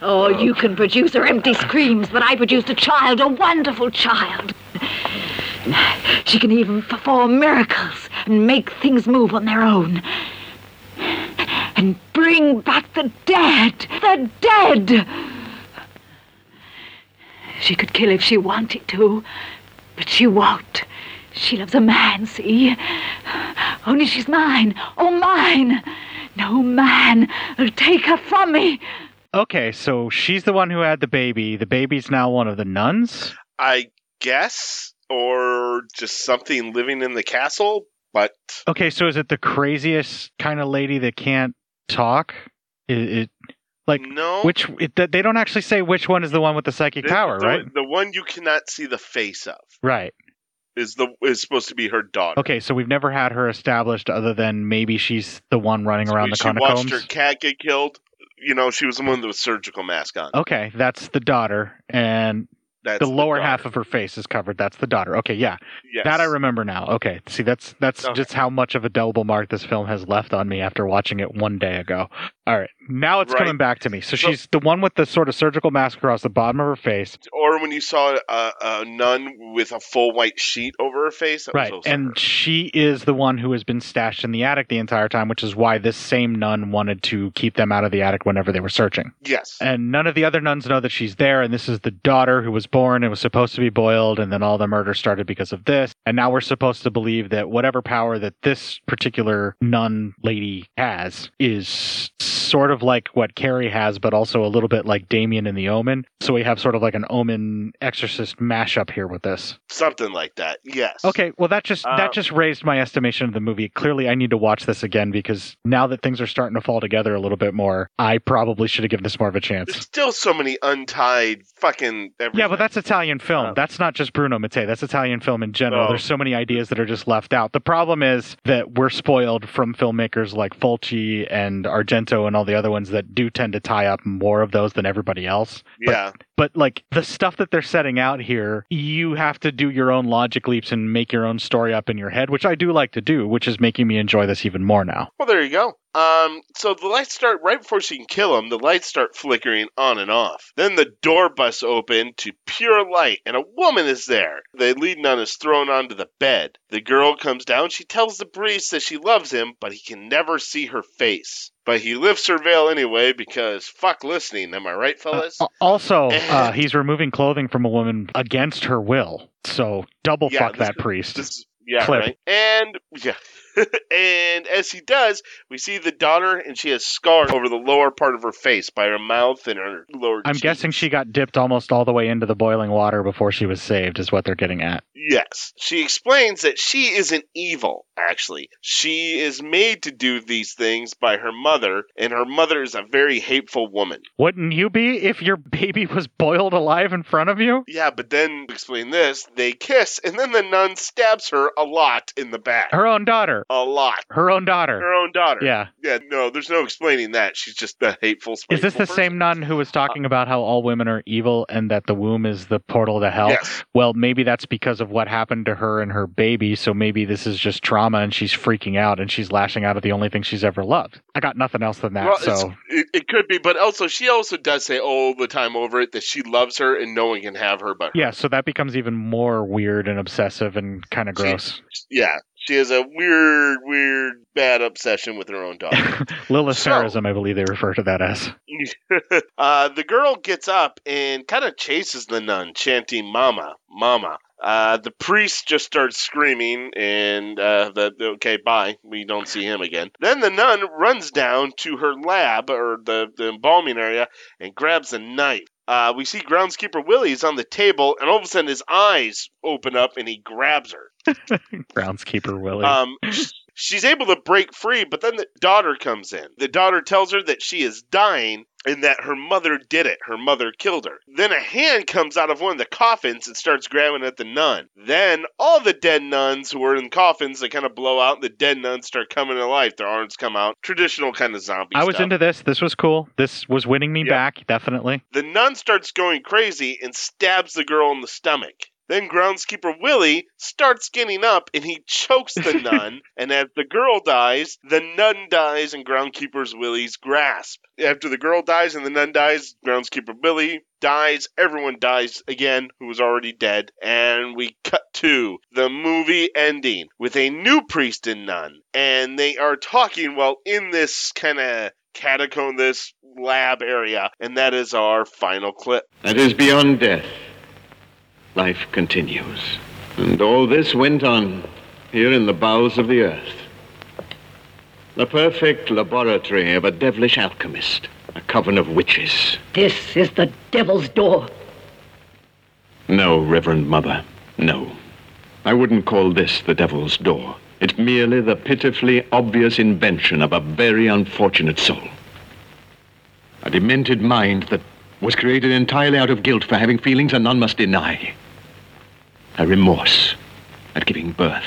Oh, you can produce her empty screams, but I produced a child, a wonderful child. She can even perform miracles and make things move on their own. And bring back the dead. The dead! She could kill if she wanted to, but she won't. She loves a man, see? Only she's mine. Oh, mine! No man will take her from me. Okay, so she's the one who had the baby. The baby's now one of the nuns? I guess, or just something living in the castle, but Okay, so is it the craziest kind of lady that can't talk? It, it like no. which it, they don't actually say which one is the one with the psychic the, power, the, right? The one you cannot see the face of Right. is the is supposed to be her daughter. Okay, so we've never had her established other than maybe she's the one running around the she watched her cat get killed. You know, she was the one with the surgical mask on. Okay, that's the daughter, and That's the the lower daughter. half of her face is covered. That's the daughter. Okay, yeah, Yes. that I remember now. Okay, see, that's that's Okay. just how much of a indelible mark this film has left on me after watching it one day ago. All right, now it's Right. coming back to me. So, So- she's the one with the sort of surgical mask across the bottom of her face, Or when you saw a, a nun with a full white sheet over her face. Right? And she is the one who has been stashed in the attic the entire time, which is why this same nun wanted to keep them out of the attic whenever they were searching. yes. And none of the other nuns know that she's there. And this is the daughter who was born and was supposed to be boiled. And then all the murder started because of this. And now we're supposed to believe that whatever power that this particular nun lady has is sort of like what Carrie has, but also a little bit like Damien in the Omen. So we have sort of like an Omen exorcist mashup here with this. Something like that. Yes. Okay, well that just Uh, that just raised my estimation of the movie. Clearly, I need to watch this again because now that things are starting to fall together a little bit more, I probably should have given this more of a chance. There's still so many untied fucking. Everything. Yeah, but that's Italian film. that's not just Bruno Mattei. That's Italian film in general. Oh. There's so many ideas that are just left out. The problem is that we're spoiled from filmmakers like Fulci and Argento and all the other ones that do tend to tie up more of those than everybody else. But- Yeah. But like the stuff that they're setting out here, you have to do your own logic leaps and make your own story up in your head, which I do like to do, which is making me enjoy this even more now. Well, there you go. Um, so the lights start right before she can kill him. The lights start flickering on and off. Then the door busts open to pure light, and a woman is there. The lead nun is thrown onto the bed. The girl comes down. She tells the priest that she loves him, but he can never see her face. But he lifts her veil anyway because fuck listening. Am I right, fellas? Al- Also, uh, he's removing clothing from a woman against her will. So double Yeah, fuck that is- priest. Yeah, Clip. right. And yeah, and as he does, we see the daughter, and she has scars over the lower part of her face by her mouth and her lower. I'm cheek. guessing she got dipped almost all the way into the boiling water before she was saved, is what they're getting at. Yes. She explains that she isn't evil, actually. She is made to do these things by her mother, and her mother is a very hateful woman. Wouldn't you be if your baby was boiled alive in front of you? Yeah, but then, explain this, they kiss, and then the nun stabs her a lot in the back. Her own daughter. A lot. Her own daughter. Her own daughter. Yeah. Yeah, no, there's no explaining that. She's just a hateful, Is this the same nun who was talking about how all women are evil and that the womb is the portal to hell? Yes. Well, maybe that's because of what happened to her and her baby, so maybe this is just trauma and she's freaking out and she's lashing out at the only thing she's ever loved. I got nothing else than that, Well, so it, it could be, but also she also does say all the time over it that she loves her and no one can have her but her. yeah, so that becomes even more weird and obsessive and kind of gross. Yeah, she has a weird, weird, bad obsession with her own daughter. Lilitharism, I believe they refer to that as. uh, the girl gets up and kind of chases the nun, chanting "Mama, Mama." Uh, the priest just starts screaming, and uh, the okay, bye. We don't see him again. Then the nun runs down to her lab or the, the embalming area and grabs a knife. Uh, we see groundskeeper Willie's on the table, and all of a sudden his eyes open up and he grabs her. Groundskeeper Willie. Um, she's able to break free, but then the daughter comes in. The daughter tells her that she is dying and that her mother did it. Her mother killed her. Then a hand comes out of one of the coffins and starts grabbing at the nun. Then all the dead nuns who were in coffins, they kind of blow out, and the dead nuns start coming to life. Their arms come out. Traditional kind of zombie I was stuff. into this. This was cool. This was winning me Yep. back, definitely. The nun starts going crazy and stabs the girl in the stomach. Then groundskeeper Willie starts getting up and he chokes the nun. And as the girl dies, the nun dies in groundskeeper Willie's grasp. After the girl dies and the nun dies, groundskeeper Willie dies. Everyone dies again who was already dead. And we cut to the movie ending with a new priest and nun. And they are talking while in this kind of catacomb, this lab area. And that is our final clip. That is beyond death. Life continues. And all this went on here in the bowels of the earth. The perfect laboratory of a devilish alchemist, a coven of witches. This is the devil's door. No, Reverend Mother, no. I wouldn't call this the devil's door. It's merely the pitifully obvious invention of a very unfortunate soul. A demented mind that was created entirely out of guilt for having feelings and none must deny. A remorse at giving birth.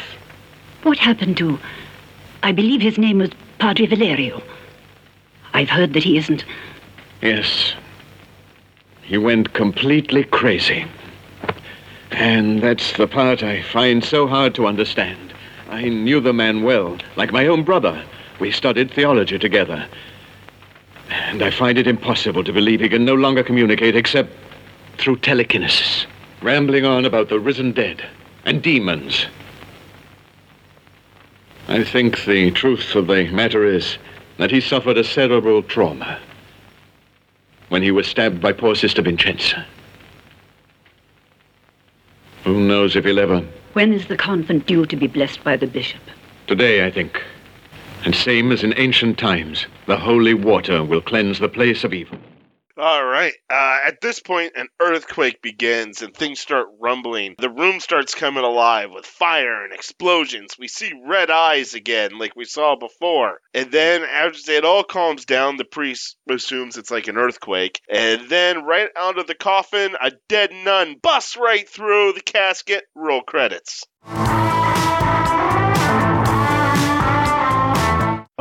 What happened to. I believe his name was Padre Valerio. I've heard that he isn't. Yes. He went completely crazy. And that's the part I find so hard to understand. I knew the man well, like my own brother. We studied theology together. And I find it impossible to believe he can no longer communicate except through telekinesis, rambling on about the risen dead and demons. I think the truth of the matter is that he suffered a cerebral trauma when he was stabbed by poor Sister Vincenza. Who knows if he'll ever. When is the convent due to be blessed by the bishop? Today, I think. And same as in ancient times, the holy water will cleanse the place of evil. All right. Uh, at this point, an earthquake begins and things start rumbling. The room starts coming alive with fire and explosions. We see red eyes again, like we saw before. And then, after it all calms down, the priest assumes it's like an earthquake. And then, right out of the coffin, a dead nun busts right through the casket. Roll credits.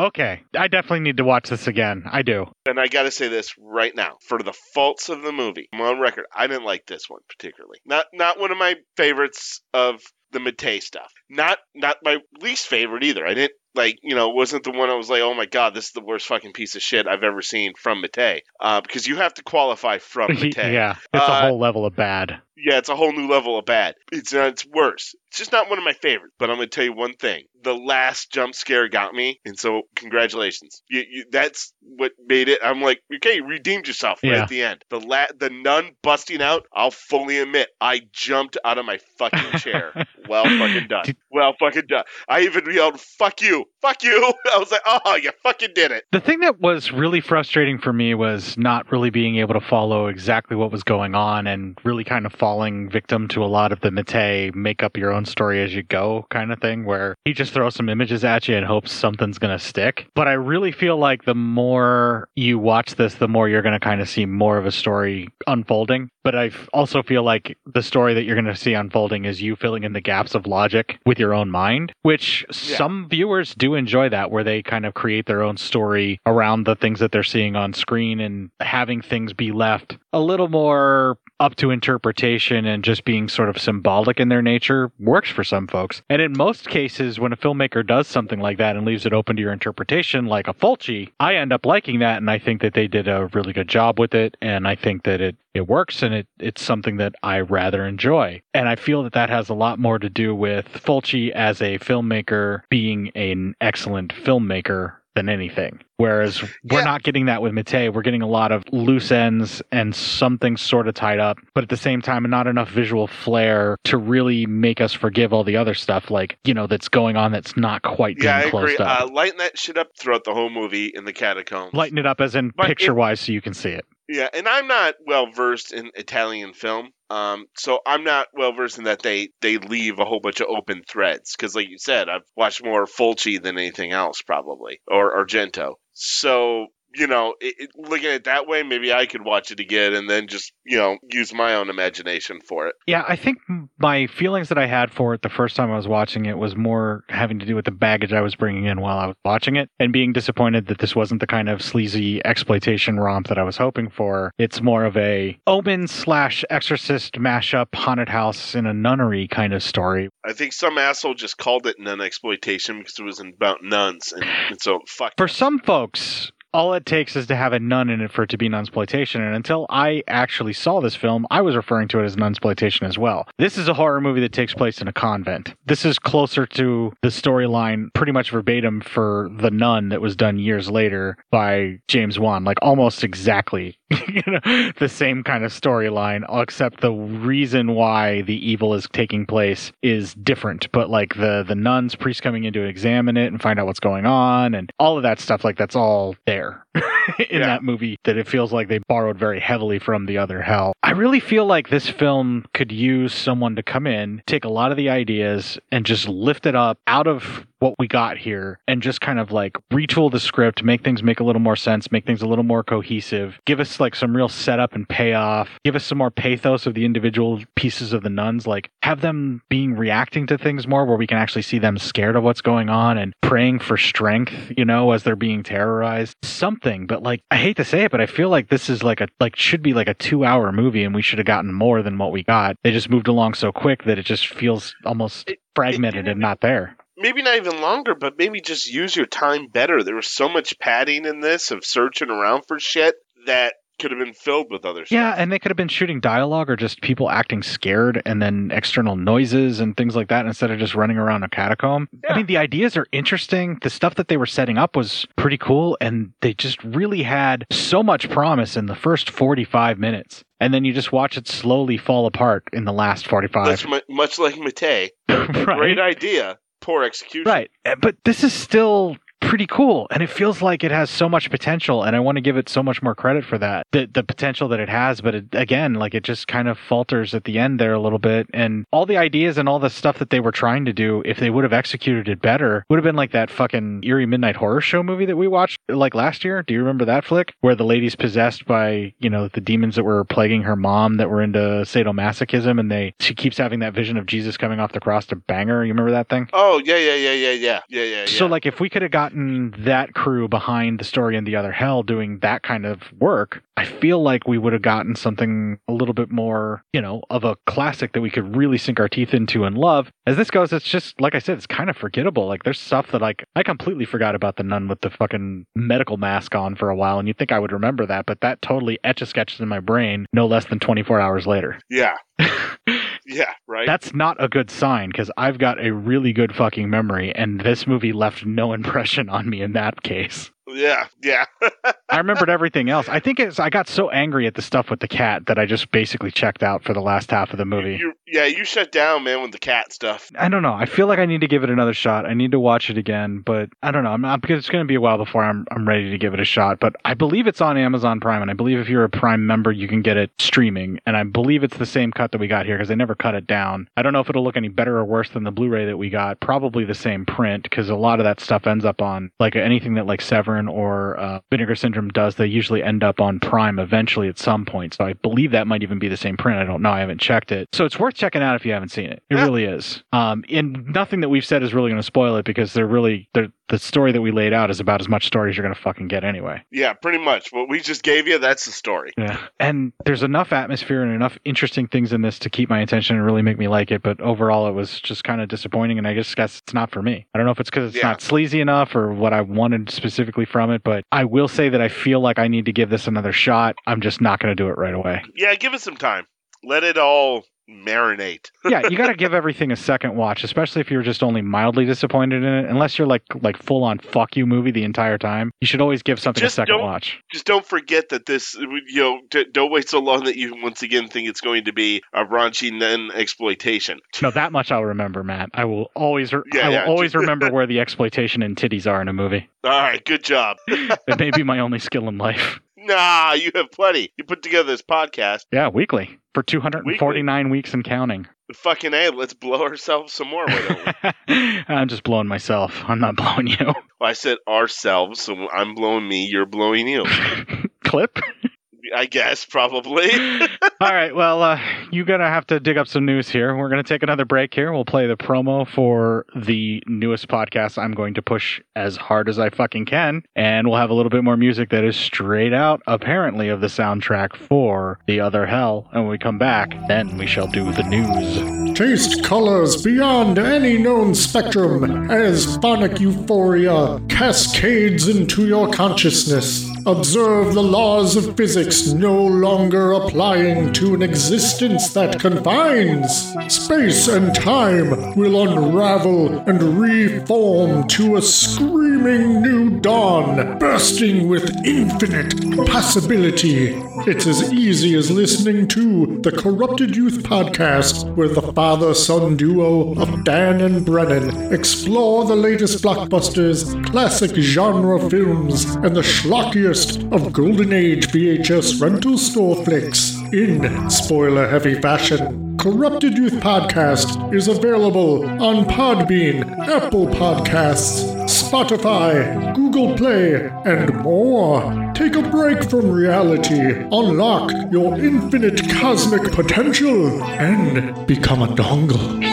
Okay, I definitely need to watch this again. I do. And I got to say this right now, for the faults of the movie, I'm on record. I didn't like this one particularly. Not not one of my favorites of the Mattei stuff. Not not my least favorite either. I didn't like you know wasn't the one I was like oh my god this is the worst fucking piece of shit I've ever seen from Mattei. Uh, because you have to qualify from Mattei. yeah, it's a Uh, whole level of bad. yeah, it's a whole new level of bad. It's uh, it's worse. It's just not one of my favorites. But I'm gonna tell you one thing: the last jump scare got me, and so congratulations. You, you, that's what made it. I'm like, okay, you redeemed yourself right Yeah. at the end. The la- the nun busting out. I'll fully admit, I jumped out of my fucking chair. well fucking done. Well fucking done. I even yelled, "Fuck you, fuck you!" I was like, oh, you fucking did it. The thing that was really frustrating for me was not really being able to follow exactly what was going on and really kind of falling victim to a lot of the Mattei make up your own story as you go kind of thing where he just throws some images at you and hopes something's going to stick. But I really feel like the more you watch this, the more you're going to kind of see more of a story unfolding. But I also feel like the story that you're going to see unfolding is you filling in the gaps of logic with your own mind, which some viewers do enjoy that, where they kind of create their own story around the things that they're seeing on screen and having things be left a little more up to interpretation and just being sort of symbolic in their nature works for some folks. And in most cases, when a filmmaker does something like that and leaves it open to your interpretation, like a Fulci, I end up liking that and I think that they did a really good job with it. And I think that it, it works and it, it's something that I rather enjoy. And I feel that that has a lot more to do with Fulci as a filmmaker being an excellent filmmaker than anything. Whereas we're not getting that with Mattei. We're getting a lot of loose ends and something sort of tied up, but at the same time, not enough visual flair to really make us forgive all the other stuff, like, you know, that's going on that's not quite being Yeah, I closed agree. up. Uh, lighten that shit up throughout the whole movie in the catacombs. Lighten it up as in picture wise so you can see it. Yeah, and I'm not well versed in Italian film, um, so I'm not well versed in that they they leave a whole bunch of open threads because, like you said, I've watched more Fulci than anything else, probably or Argento. So, you know, it, it, looking at it that way, maybe I could watch it again and then just, you know, use my own imagination for it. Yeah, I think my feelings that I had for it the first time I was watching it was more having to do with the baggage I was bringing in while I was watching it and being disappointed that this wasn't the kind of sleazy exploitation romp that I was hoping for. It's more of a Omen slash Exorcist mashup, haunted house in a nunnery kind of story. I think some asshole just called it nun exploitation because it was about nuns, and, and so fuck. For some folks, all it takes is to have a nun in it for it to be nunsploitation. And until I actually saw this film, I was referring to it as nunsploitation as well. This is a horror movie that takes place in a convent. This is closer to the storyline, pretty much verbatim, for The Nun that was done years later by James Wan, like almost exactly you know, the same kind of storyline, except the reason why the evil is taking place is different. But like the the nuns, priests coming in to examine it and find out what's going on, and all of that stuff, like that's all there there. in Yeah. that movie. That it feels like they borrowed very heavily from the other hell. I really feel like this film could use someone to come in, take a lot of the ideas, and just lift it up out of what we got here and just kind of like retool the script, make things make a little more sense, make things a little more cohesive, give us like some real setup and payoff, give us some more pathos of the individual pieces of the nuns, like have them being reacting to things more where we can actually see them scared of what's going on and praying for strength, you know, as they're being terrorized. Something, but like I hate to say it, but I feel like this is like a like should be like a 2-hour movie and we should have gotten more than what we got. They just moved along so quick that it just feels almost fragmented and not there. Maybe not even longer, but maybe just use your time better. There was so much padding in this of searching around for shit that could have been filled with other stuff. Yeah, and they could have been shooting dialogue or just people acting scared and then external noises and things like that instead of just running around a catacomb. I mean, the ideas are interesting. The stuff that they were setting up was pretty cool, and they just really had so much promise in the first 45 minutes. And then you just watch it slowly fall apart in the last 45. That's mu- much like Mattei. Great idea, poor execution. Right. Uh, But this is still pretty cool and it feels like it has so much potential and I want to give it so much more credit for that. The the potential that it has, but it, again, like it just kind of falters at the end there a little bit and all the ideas and all the stuff that they were trying to do if they would have executed it better would have been like that fucking eerie midnight horror show movie that we watched like last year. Do you remember that flick where the lady's possessed by, you know, the demons that were plaguing her mom that were into sadomasochism and they she keeps having that vision of Jesus coming off the cross to bang her. You remember that thing? Oh yeah, yeah, yeah, yeah, yeah, yeah, yeah. So, like, if we could have gotten that crew behind the story in the other hell doing that kind of work, I feel like we would have gotten something a little bit more, you know, of a classic that we could really sink our teeth into and love. As this goes, it's just like I said, it's kind of forgettable. Like, there's stuff that like I completely forgot about the nun with the fucking medical mask on for a while, and you'd think I would remember that, but that totally etch a sketches in my brain no less than 24 hours later. Yeah. yeah, right. That's not a good sign because I've got a really good fucking memory, and this movie left no impression on me in that case. Yeah, yeah. I remembered everything else. I think it's I got so angry at the stuff with the cat that I just basically checked out for the last half of the movie. you, yeah, you shut down, man, with the cat stuff. I don't know. I feel like I need to give it another shot. I need to watch it again, but I don't know. I'm not because it's going to be a while before I'm I'm ready to give it a shot. But I believe it's on Amazon Prime, and I believe if you're a Prime member, you can get it streaming. And I believe it's the same cut that we got here because they never cut it down. I don't know if it'll look any better or worse than the Blu-ray that we got. Probably the same print because a lot of that stuff ends up on like anything that like Or uh, Vinegar Syndrome does. They usually end up on Prime eventually at some point. So I believe that might even be the same print. I don't know. I haven't checked it. So it's worth checking out if you haven't seen it. It really is. Um, and nothing that we've said is really going to spoil it because they're really they're, the story that we laid out is about as much story as you're going to fucking get anyway. Yeah, pretty much. What we just gave you, that's the story. Yeah. And there's enough atmosphere and enough interesting things in this to keep my attention and really make me like it. But overall, it was just kind of disappointing. And I just guess it's not for me. I don't know if it's because it's not sleazy enough or what I wanted specifically from it. But I will say that I feel like I need to give this another shot. I'm just not going to do it right away. Yeah, give it some time. Let it all marinate. yeah, you got to give everything a second watch, especially if you're just only mildly disappointed in it. Unless you're like like full on fuck you movie the entire time, you should always give something Just a 2nd watch. Just don't forget that this, you know, d- don't wait so long that you once again think it's going to be a raunchy nun exploitation. No, that much I'll remember, Matt. I will always re- Yeah, I will yeah, always remember where the exploitation and titties are in a movie. All right, good job. It may be my only skill in life. Nah, you have plenty. You put together this podcast. Yeah, weekly for 249 weeks and counting. Fucking A, let's blow ourselves some more. Why don't we? I'm just blowing myself. I'm not blowing you. well, I said ourselves, so I'm blowing me, you're blowing you. Clip. I guess, probably. All right. Well, uh, you're gonna have to dig up some news here. We're gonna take another break here. We'll play the promo for the newest podcast. I'm going to push as hard as I fucking can, and we'll have a little bit more music that is straight out, apparently, of the soundtrack for The Other Hell. And when we come back, then we shall do the news. Taste colors beyond any known spectrum as phonic euphoria cascades into your consciousness. Observe the laws of physics no longer applying to an existence that confines. Space and time will unravel and reform to a screaming new dawn, bursting with infinite possibility. It's as easy as listening to the Corrupted Youth podcast, where the father son duo of Dan and Brennan explore the latest blockbusters, classic genre films, and the schlockiest of Golden Age VHS rental store flicks in spoiler heavy fashion. Corrupted Youth Podcast is available on Podbean, Apple Podcasts, Spotify, Google Play, and more. Take a break from reality, unlock your infinite cosmic potential, and become a dongle.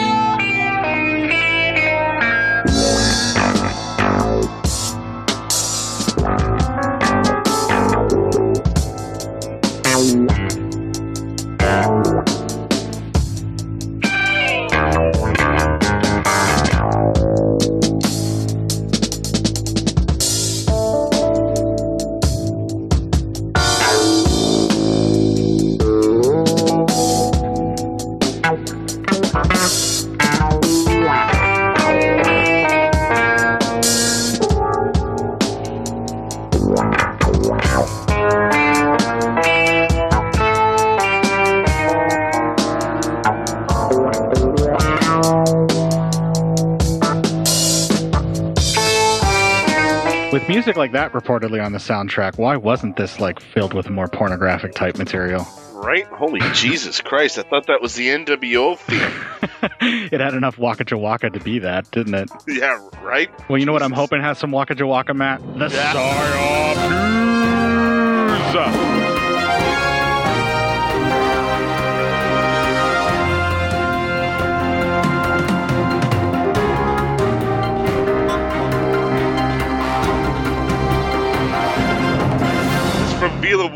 Music like that reportedly on the soundtrack, why wasn't this like filled with more pornographic type material? right? Holy Jesus Christ! I thought that was the NWO theme. It had enough Waka Jawaka to be that, didn't it? yeah, right. Well, you know what I'm hoping has some Waka Jawaka, Matt? The Psyop News!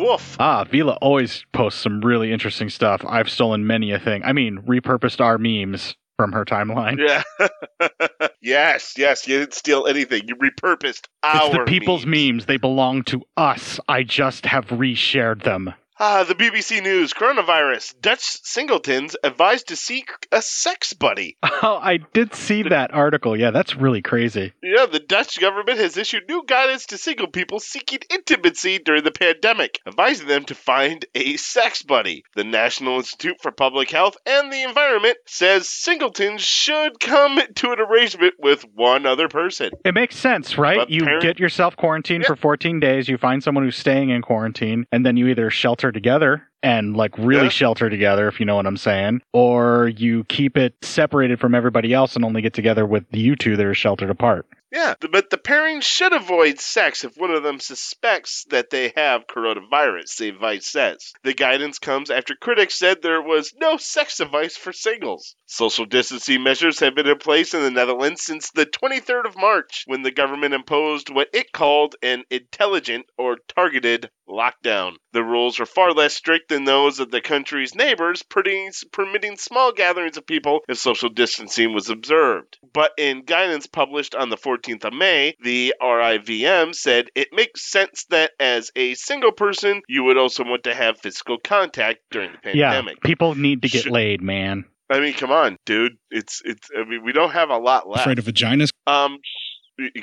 Wolf. Ah, Vila always posts some really interesting stuff. I've stolen many a thing. I mean, repurposed our memes from her timeline. Yeah. yes, yes. You didn't steal anything. You repurposed our It's the people's memes. memes. They belong to us. I just have reshared them. Ah, the BBC News coronavirus. Dutch singletons advised to seek a sex buddy. Oh, I did see that article. Yeah, that's really crazy. Yeah, the Dutch government has issued new guidance to single people seeking intimacy during the pandemic, advising them to find a sex buddy. The National Institute for Public Health and the Environment says singletons should come to an arrangement with one other person. It makes sense, right? But you parent- get yourself quarantined for 14 days, you find someone who's staying in quarantine, and then you either shelter together and like really Yeah. shelter together, if you know what I'm saying, or you keep it separated from everybody else and only get together with you two that are sheltered apart. Yeah, but the pairing should avoid sex if one of them suspects that they have coronavirus, the advice says. The guidance comes after critics said there was no sex advice for singles. Social distancing measures have been in place in the Netherlands since the 23rd of March, when the government imposed what it called an intelligent or targeted lockdown. The rules are far less strict than those of the country's neighbors, permitting, permitting small gatherings of people if social distancing was observed. But in guidance published on the 14th of May, the RIVM said it makes sense that as a single person, you would also want to have physical contact during the pandemic. Yeah, people need to get Should- laid, man. I mean, come on, dude. It's it's. I mean, we don't have a lot left. Afraid of vaginas? Um, Y-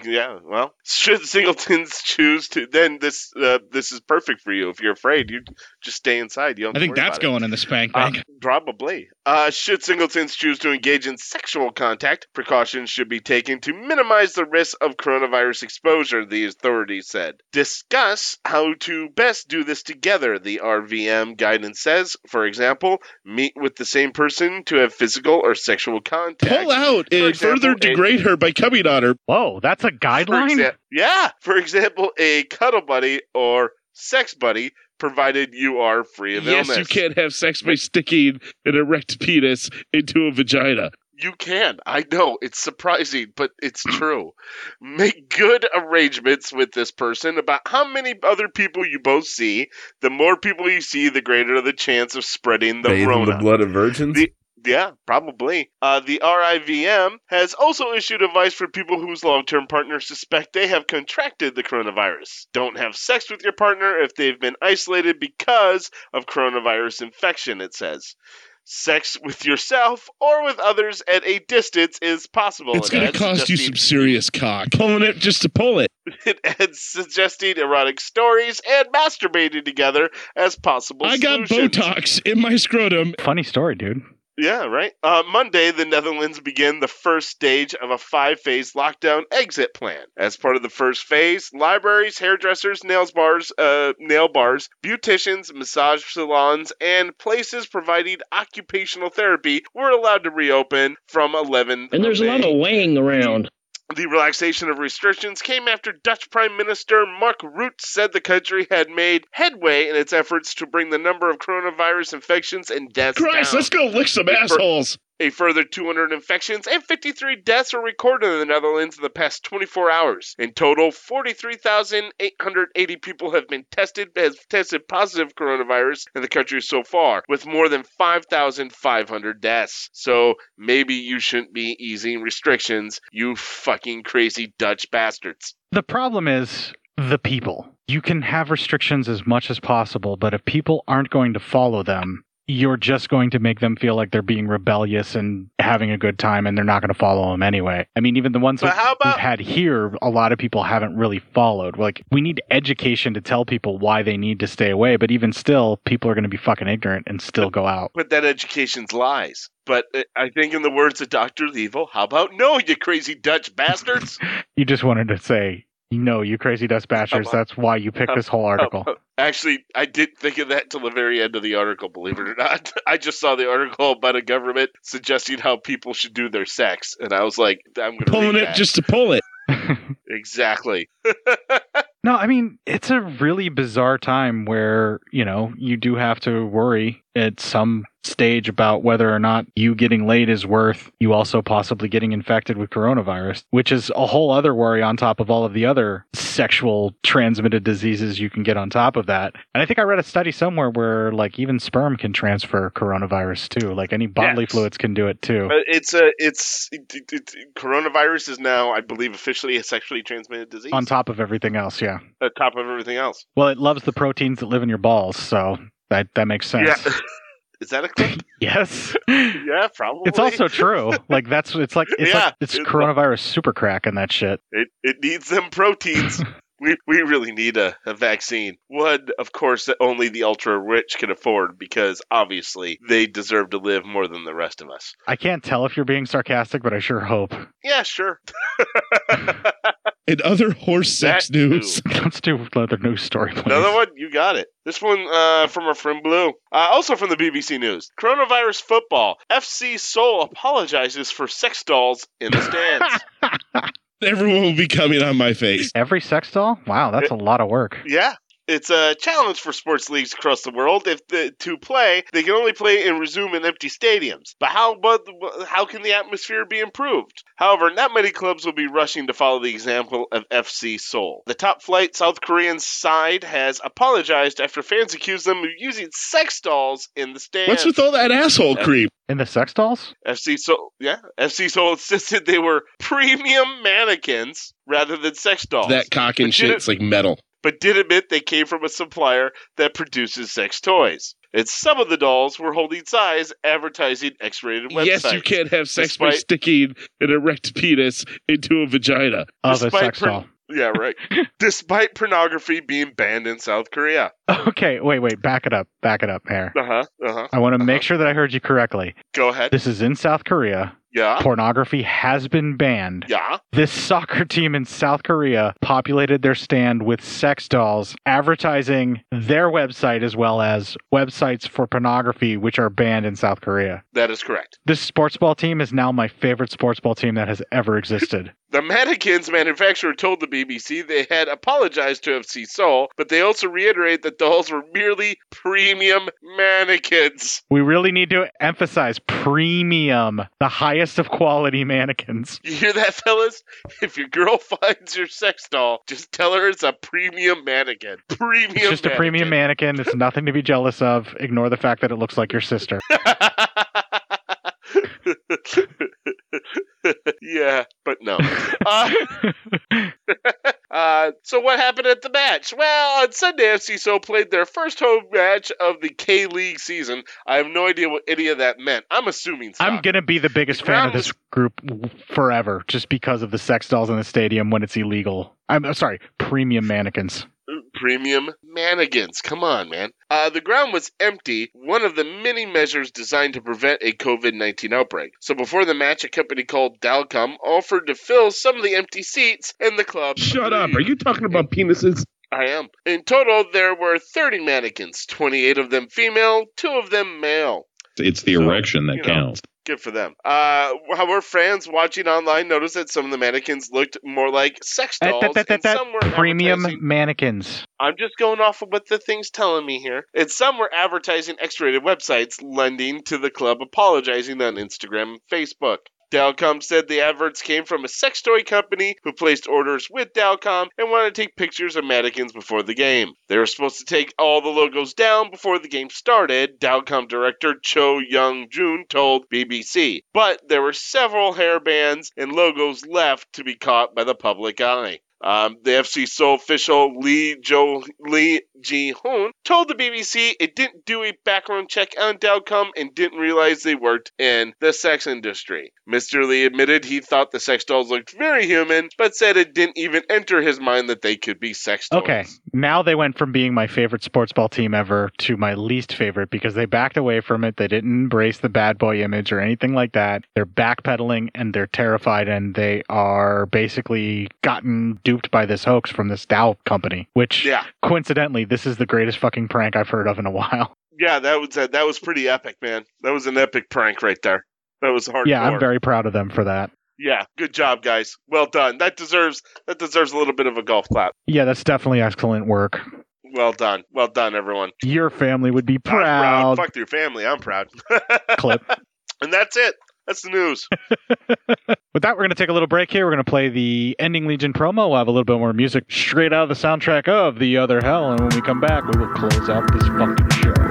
Yeah, well, should singletons choose to, then this uh, this is perfect for you. If you're afraid, you just stay inside. You don't I think that's about it. going in the spank Uh, bank. probably. Uh, should singletons choose to engage in sexual contact, precautions should be taken to minimize the risk of coronavirus exposure, the authorities said. Discuss how to best do this together, the RVM guidance says. For example, meet with the same person to have physical or sexual contact. Pull out For and example, further a- degrade her by coming on her. Whoa, that's a For guideline? exa- yeah. For example, a cuddle buddy or sex buddy, provided you are free of Yes, illness. you can't have sex by sticking an erect penis into a vagina. You can. I know. It's surprising, but it's true. Make good arrangements with this person about how many other people you both see. The more people you see, the greater the chance of spreading the Bathe in Rona. the blood of virgins. The- yeah, probably. Uh, the RIVM has also issued advice for people whose long term partners suspect they have contracted the coronavirus. Don't have sex with your partner if they've been isolated because of coronavirus infection, it says. Sex with yourself or with others at a distance is possible. it's going to cost you some serious cock. Pulling it just to pull it. It adds suggesting erotic stories and masturbating together as possible I got. Botox in my scrotum. Funny story, dude. Yeah, right. Uh, Monday, the Netherlands begin the first stage of a five phase lockdown exit plan. As part of the first phase, libraries, hairdressers, nails bars, uh, nail bars, beauticians, massage salons, and places providing occupational therapy were allowed to reopen from 11. And there's a lot of weighing around. The relaxation of restrictions came after Dutch Prime Minister Mark Rutte said the country had made headway in its efforts to bring the number of coronavirus infections and deaths Christ, down. let's go lick some assholes. A further 200 infections and 53 deaths were recorded in the Netherlands in the past 24 hours. In total, 43,880 people have been tested tested positive coronavirus in the country so far, with more than 5,500 deaths. So maybe you shouldn't be easing restrictions, you fucking crazy Dutch bastards. The problem is the people. You can have restrictions as much as possible, but if people aren't going to follow them, you're just going to make them feel like they're being rebellious and having a good time and they're not going to follow them anyway. I mean, even the ones but that about- we've had here, a lot of people haven't really followed. Like, we need education to tell people why they need to stay away, but even still, people are going to be fucking ignorant and still go out. But that education's lies. But uh, I think, in the words of Dr. Evil, how about no, you crazy Dutch bastards? You just wanted to say, no, you crazy dust bastards. How That's why you picked this whole article. Actually, I didn't think of that till the very end of the article, believe it or not. I just saw the article about a government suggesting how people should do their sex, and I was like, I'm going to Pulling it just to pull it. Exactly. No, I mean, it's a really bizarre time where, you know, you do have to worry at some stage about whether or not you getting laid is worth you also possibly getting infected with coronavirus, which is a whole other worry on top of all of the other sexual transmitted diseases you can get on top of that. And I think I read a study somewhere where, like, even sperm can transfer coronavirus too. Like, any bodily Yes. fluids can do it too. Uh, it's a it's it, it, it- coronavirus is now, I believe, officially a sexually transmitted disease. on top of everything else, yeah. on top of everything else. Well, it loves the proteins that live in your balls, so that that makes sense. Yeah. Is that a clip? Yes. yeah, probably. It's also true. Like that's it's like it's Yeah, like it's it's- coronavirus super crack and that shit. It it needs them proteins. we we really need a, a vaccine. One, of course, that only the ultra rich can afford because obviously they deserve to live more than the rest of us. I can't tell if you're being sarcastic, but I sure hope. Yeah, sure. In other horse sex That news. Let's do another news story, please. Another one, you got it. This one uh, from our friend Blue. Uh, also from the BBC News. Coronavirus football. FC Seoul apologizes for sex dolls in the stands. Everyone will be coming on my face. Every sex doll? Wow, that's a lot of work. Yeah. It's a challenge for sports leagues across the world. If the, to play, they can only play and resume in empty stadiums. But how but how can the atmosphere be improved? However, not many clubs will be rushing to follow the example of FC Seoul. The top flight South Korean side has apologized after fans accused them of using sex dolls in the stands. What's with all that asshole creep? In the sex dolls? FC Seoul, yeah, FC Seoul insisted they were premium mannequins rather than sex dolls. That cock and But did shit's like metal. But did admit they came from a supplier that produces sex toys. And some of the dolls were holding signs advertising X-rated websites. Yes, you can't have sex by sticking an erect penis into a vagina. Of a Despite sex porn- doll. Yeah, right. Despite pornography being banned in South Korea. Okay, wait, wait, back it up, back it up, Hair. Uh huh. Uh huh. I want to make sure that I heard you correctly. Go ahead. This is in South Korea. Yeah. Pornography has been banned. Yeah. This soccer team in South Korea populated their stand with sex dolls, advertising their website as well as websites for pornography, which are banned in South Korea. That is correct. This sports ball team is now my favorite sports ball team that has ever existed. The mannequins manufacturer told the BBC they had apologized to FC Seoul, but they also reiterate that dolls were merely premium mannequins. we really need to emphasize premium, the highest of quality mannequins. You hear that, fellas? If your girl finds your sex doll, just tell her it's a premium mannequin. Premium. It's just a premium mannequin. It's nothing to be jealous of. Ignore the fact that it looks like your sister. yeah, but no. Uh, uh, so what happened at the match? Well, on Sunday, FC Seoul played their first home match of the K League season. I have no idea what any of that meant. I'm assuming. I'm gonna be the biggest fan of this group forever, just because of the sex dolls in the stadium when it's illegal. I'm uh, sorry, premium mannequins. Premium mannequins. Come on, man. Uh, the ground was empty, one of the many measures designed to prevent a COVID 19 outbreak. So before the match, a company called Dalcom offered to fill some of the empty seats in the club. Shut up. Are you talking about penises? I am. In total, there were 30 mannequins, 28 of them female, two of them male. It's the erection that you know, counts. Good for them. Uh, however, fans watching online noticed that some of the mannequins looked more like sex dolls, that- that- and that- some were premium mannequins. I'm just going off of what the thing's telling me here. And some were advertising X-rated websites, lending to the club apologizing on Instagram and Facebook. Dalcom said the adverts came from a sex toy company who placed orders with Dalcom and wanted to take pictures of mannequins before the game. They were supposed to take all the logos down before the game started, Dalcom director Cho Young Jun told BBC. But there were several hairbands and logos left to be caught by the public eye. Um, the FC Seoul official Lee Jo Lee Ji Hoon told the BBC it didn't do a background check on Dalcom and didn't realize they worked in the sex industry. Mr. Lee admitted he thought the sex dolls looked very human, but said it didn't even enter his mind that they could be sex dolls. Okay, now they went from being my favorite sports ball team ever to my least favorite because they backed away from it. They didn't embrace the bad boy image or anything like that. They're backpedaling and they're terrified and they are basically gotten by this hoax from this Dow company, which Yeah. coincidentally, this is the greatest fucking prank I've heard of in a while. Yeah, that was uh, that was pretty epic, man. That was an epic prank right there. That was hard. Yeah, I'm very proud of them for that. Yeah, good job, guys. Well done. That deserves that deserves a little bit of a golf clap. Yeah, that's definitely excellent work. Well done. Well done, everyone. Your family would be proud. proud. Fuck your family. I'm proud. Clip. and that's it. That's the news. With that, we're going to take a little break here. We're going to play the Ending Legion promo. We'll have a little bit more music straight out of the soundtrack of The Other Hell. And when we come back, we will close out this fucking show.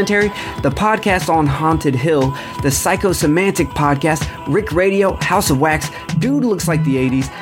Cemetery, the podcast on Haunted Hill, the Psychosemantic podcast, Rick Radio, House of Wax, Dude Looks Like the 80s,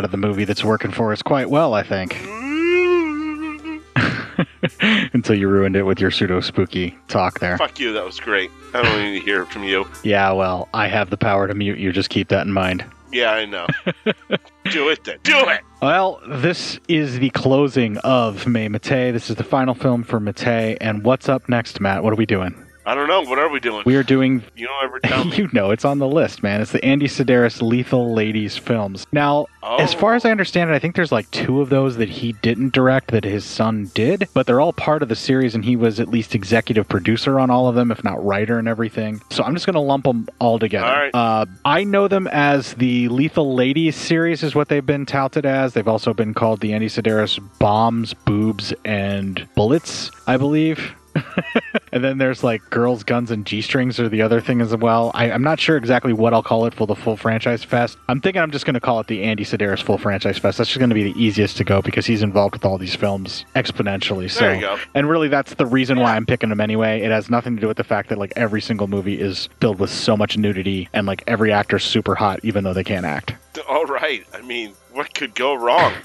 Out of the movie that's working for us quite well, I think. Until you ruined it with your pseudo spooky talk there. Fuck you, that was great. I don't need to hear it from you. Yeah, well, I have the power to mute you. Just keep that in mind. Yeah, I know. Do it then. Do it! Well, this is the closing of May Mattei. This is the final film for Mattei. And what's up next, Matt? What are we doing? I don't know. What are we doing? We are doing. You don't ever tell me. you know, it's on the list, man. It's the Andy Sidaris Lethal Ladies films. Now, as far as I understand it, I think there's like two of those that he didn't direct that his son did, but they're all part of the series, and he was at least executive producer on all of them, if not writer and everything. So I'm just going to lump them all together. All right. Uh, I know them as the Lethal Ladies series, is what they've been touted as. They've also been called the Andy Sidaris Bombs, Boobs, and Bullets, I believe. and then there's like girls, guns, and g strings are the other thing as well. I, I'm not sure exactly what I'll call it for the full franchise fest. I'm thinking I'm just going to call it the Andy Sidaris full franchise fest. That's just going to be the easiest to go because he's involved with all these films exponentially. So, There you go. and really, that's the reason why I'm picking him anyway. It has nothing to do with the fact that like every single movie is filled with so much nudity and like every actor's super hot even though they can't act. All right. I mean, what could go wrong?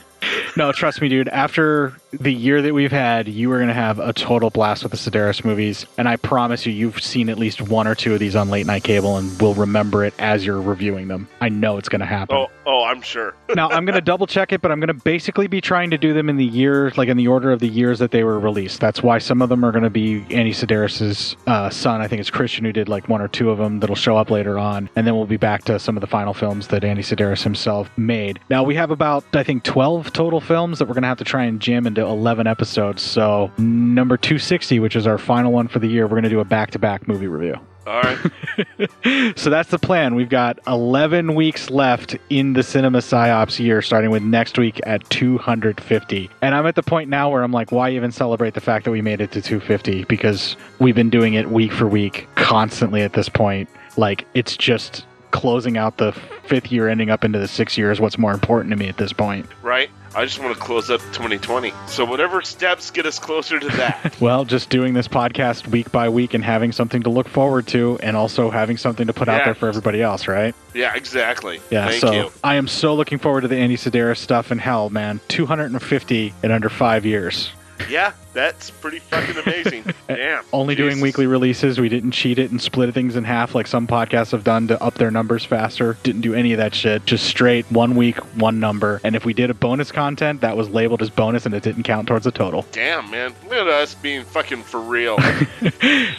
No, trust me, dude. After the year that we've had, you are going to have a total blast with the Sidaris movies. And I promise you, you've seen at least one or two of these on late night cable and will remember it as you're reviewing them. I know it's going to happen. Oh, oh, I'm sure. now, I'm going to double check it, but I'm going to basically be trying to do them in the year, like in the order of the years that they were released. That's why some of them are going to be Andy Sidaris' uh, son. I think it's Christian who did like one or two of them that'll show up later on. And then we'll be back to some of the final films that Andy Sidaris himself made. Now, we have about, I think, 12 total films that we're going to have to try and jam into 11 episodes. So, number 260, which is our final one for the year, we're going to do a back to back movie review. All right. So that's the plan. We've got 11 weeks left in the Cinema Psyops year, starting with next week at 250. And I'm at the point now where I'm like, why even celebrate the fact that we made it to 250? Because we've been doing it week for week, constantly at this point. Like, it's just closing out the fifth year, ending up into the sixth year is what's more important to me at this point. Right? I just want to close up 2020. So whatever steps get us closer to that. Well, just doing this podcast week by week and having something to look forward to, and also having something to put out there for everybody else, right? yeah, exactly. Yeah, Thank so you. I am so looking forward to the Andy Sidaris stuff. And hell, man, 250 in under five years. Yeah, that's pretty fucking amazing. Damn. Only doing weekly releases. We didn't cheat it and split things in half like some podcasts have done to up their numbers faster. Didn't do any of that shit. Just straight one week, one number. And if we did a bonus content, that was labeled as bonus and it didn't count towards the total. Damn, man. Look at us being fucking for real.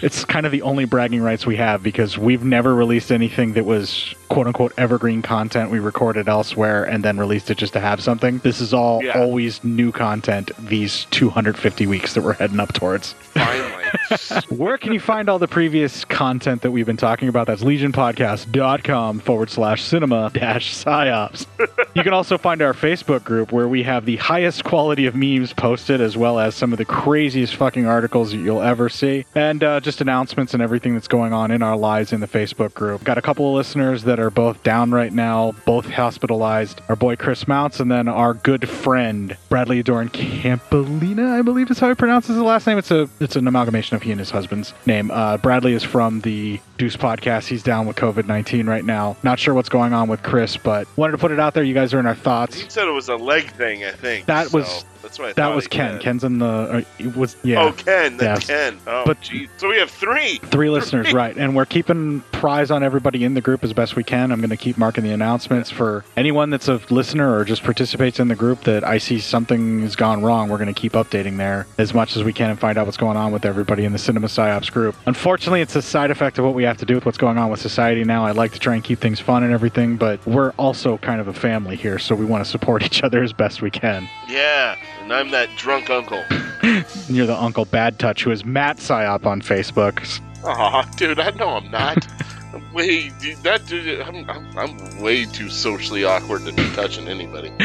It's kind of the only bragging rights we have because we've never released anything that was quote unquote evergreen content we recorded elsewhere and then released it just to have something. This is all Yeah. always new content these 250 weeks that we're heading up towards. Finally. Where can you find all the previous content that we've been talking about? That's legionpodcast.com forward slash cinema dash psyops. You can also find our Facebook group where we have the highest quality of memes posted, as well as some of the craziest fucking articles that you'll ever see, and uh, just announcements and everything that's going on in our lives in the Facebook group. Got a couple of listeners that are both down right now, both hospitalized. Our boy Chris Mounts, and then our good friend Bradley Adorn Campolina, I believe is how he pronounces his last name. It's a it's an amalgamation of he and his husband's name. Uh, Bradley is from the Deuce podcast. He's down with COVID nineteen right now. Not sure what's going on with Chris, but wanted to put it out there. You guys are in our thoughts. He said it was a leg thing, I think. That so was that's I that was Ken. said. Ken's in the uh, it was yeah. Oh, Ken. That's Yes. Ken. Oh, But- geez. So we have three. Three listeners, right. And we're keeping prize on everybody in the group as best we can. I'm going to keep marking the announcements for anyone that's a listener or just participates in the group that I see something has gone wrong. We're going to keep updating there as much as we can and find out what's going on with everybody in the Cinema Psyops group. Unfortunately, it's a side effect of what we have to do with what's going on with society now. I like to try and keep things fun and everything, but we're also kind of a family here, so we want to support each other as best we can. Yeah, and I'm that drunk uncle. You're the Uncle Bad Touch, who is Matt Psyop on Facebook. Aw, dude, I know I'm not. Way dude, that dude. I'm, I'm, I'm way too socially awkward to be touching anybody.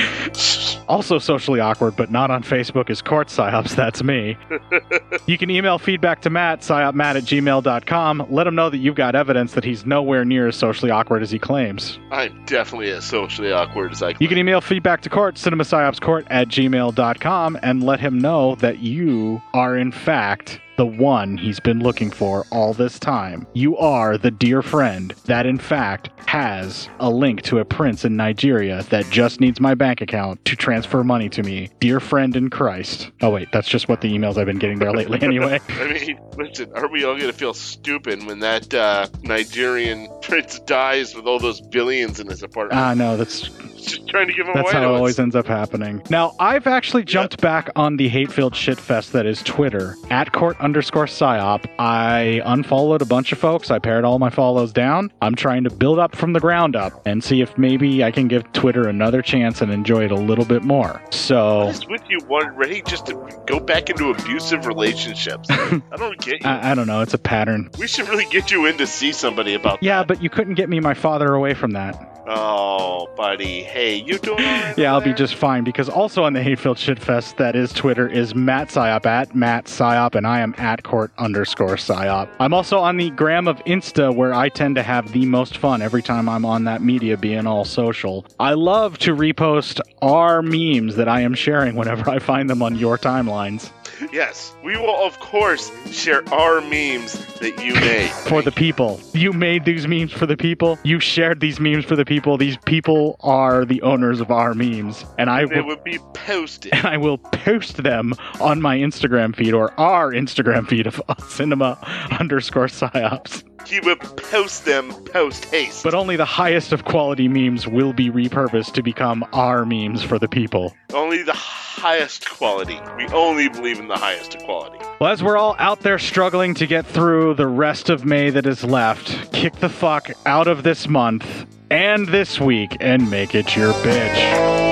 Also socially awkward, but not on Facebook, is Court Psyops. That's me. you can email feedback to Matt, psyopmatt at gmail.com. Let him know that you've got evidence that he's nowhere near as socially awkward as he claims. I'm definitely as socially awkward as I You can email feedback to Court, cinemapsyopscourt at gmail.com, and let him know that you are, in fact, the one he's been looking for all this time. You are the dear friend that, in fact, has a link to a prince in Nigeria that just needs my bank account to transfer money to me. Dear friend in Christ. Oh, wait, that's just what the emails I've been getting there lately anyway. I mean, listen, are we all going to feel stupid when that uh, Nigerian prince dies with all those billions in his apartment? Ah, no, that's Just trying to give him That's away. That's how it always ends up happening. Now, I've actually jumped back on the hate-filled shitfest that is Twitter at court underscore psyop. I unfollowed a bunch of folks. I pared all my follows down. I'm trying to build up from the ground up and see if maybe I can give Twitter another chance and enjoy it a little bit more. So What is with you one ready just to go back into abusive relationships? I don't get you. I, I don't know. It's a pattern. we should really get you in to see somebody about Yeah, but you couldn't get me my father away from that. Oh, buddy. Hey, you doing right? Yeah, I'll be just fine because also on the Hayfield Shitfest that is Twitter is Matt Psyop at Matt Psyop and I am at court underscore Psyop. I'm also on the gram of Insta where I tend to have the most fun every time I'm on that media being all social. I love to repost our memes that I am sharing whenever I find them on your timelines Yes, we will, of course, share our memes that you made. for the people. You made these memes for the people. You shared these memes for the people. These people are the owners of our memes. And I They will would be posted. and I will post them on my Instagram feed or our Instagram feed of cinema underscore psyops. He would post them post haste. But only the highest of quality memes will be repurposed to become our memes for the people. Only the highest quality. We only believe in the highest quality. Well, as we're all out there struggling to get through the rest of May that is left, kick the fuck out of this month and this week and make it your bitch.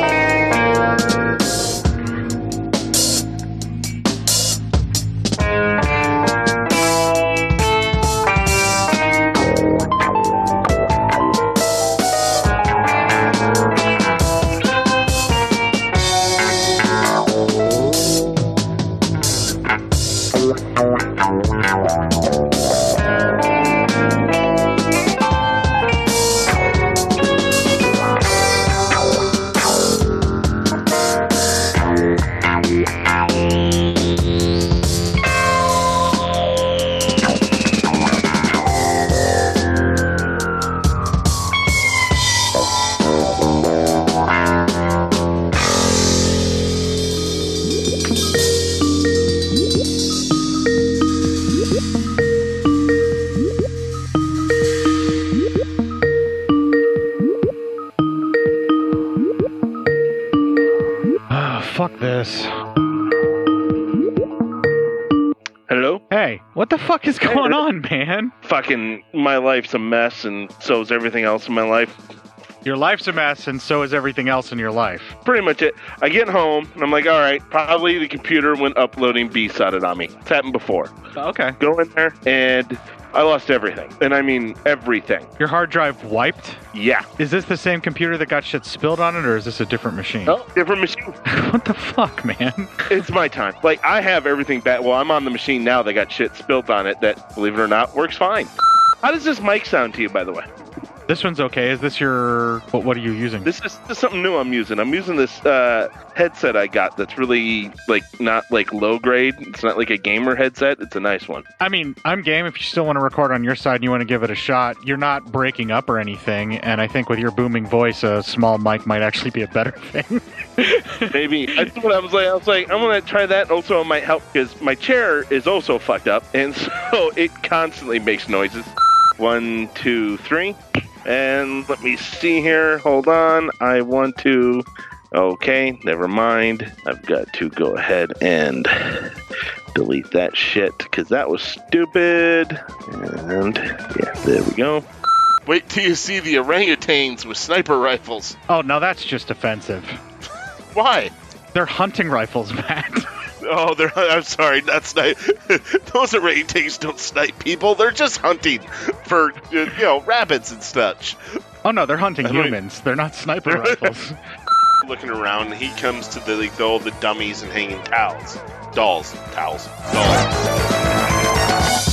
Life's a mess, and so is everything else in my life. Your life's a mess, and so is everything else in your life. Pretty much it. I get home, and I'm like, all right, probably the computer went uploading B-sided on me. It's happened before. Okay. Go in there, and I lost everything. And I mean everything. Your hard drive wiped? Yeah. Is this the same computer that got shit spilled on it, or is this a different machine? Oh, different machine. what the fuck, man? It's my time. Like, I have everything back. Well, I'm on the machine now that got shit spilled on it that, believe it or not, works fine. How does this mic sound to you, by the way? This one's okay. Is this your. What, what are you using? This is, this is something new I'm using. I'm using this uh, headset I got that's really, like, not like low grade. It's not like a gamer headset. It's a nice one. I mean, I'm game if you still want to record on your side and you want to give it a shot. You're not breaking up or anything, and I think with your booming voice, a small mic might actually be a better thing. Maybe. That's what I was like. I was like, I'm gonna try that. Also, it might help because my chair is also fucked up, and so it constantly makes noises. One, two, three, and let me see here. Hold on. I want to. Okay, never mind. I've got to go ahead and delete that shit because that was stupid. And yeah, there we go. Wait till you see the orangutans with sniper rifles. oh, now that's just offensive. Why? They're hunting rifles, Matt. Oh, they're. I'm sorry, not snipe. Those orangutans don't snipe people. They're just hunting for, you know, rabbits and such. Oh no, they're hunting I mean- humans. They're not sniper rifles. Looking around, he comes to the like the, all the dummies and hanging towels, dolls, towels, dolls.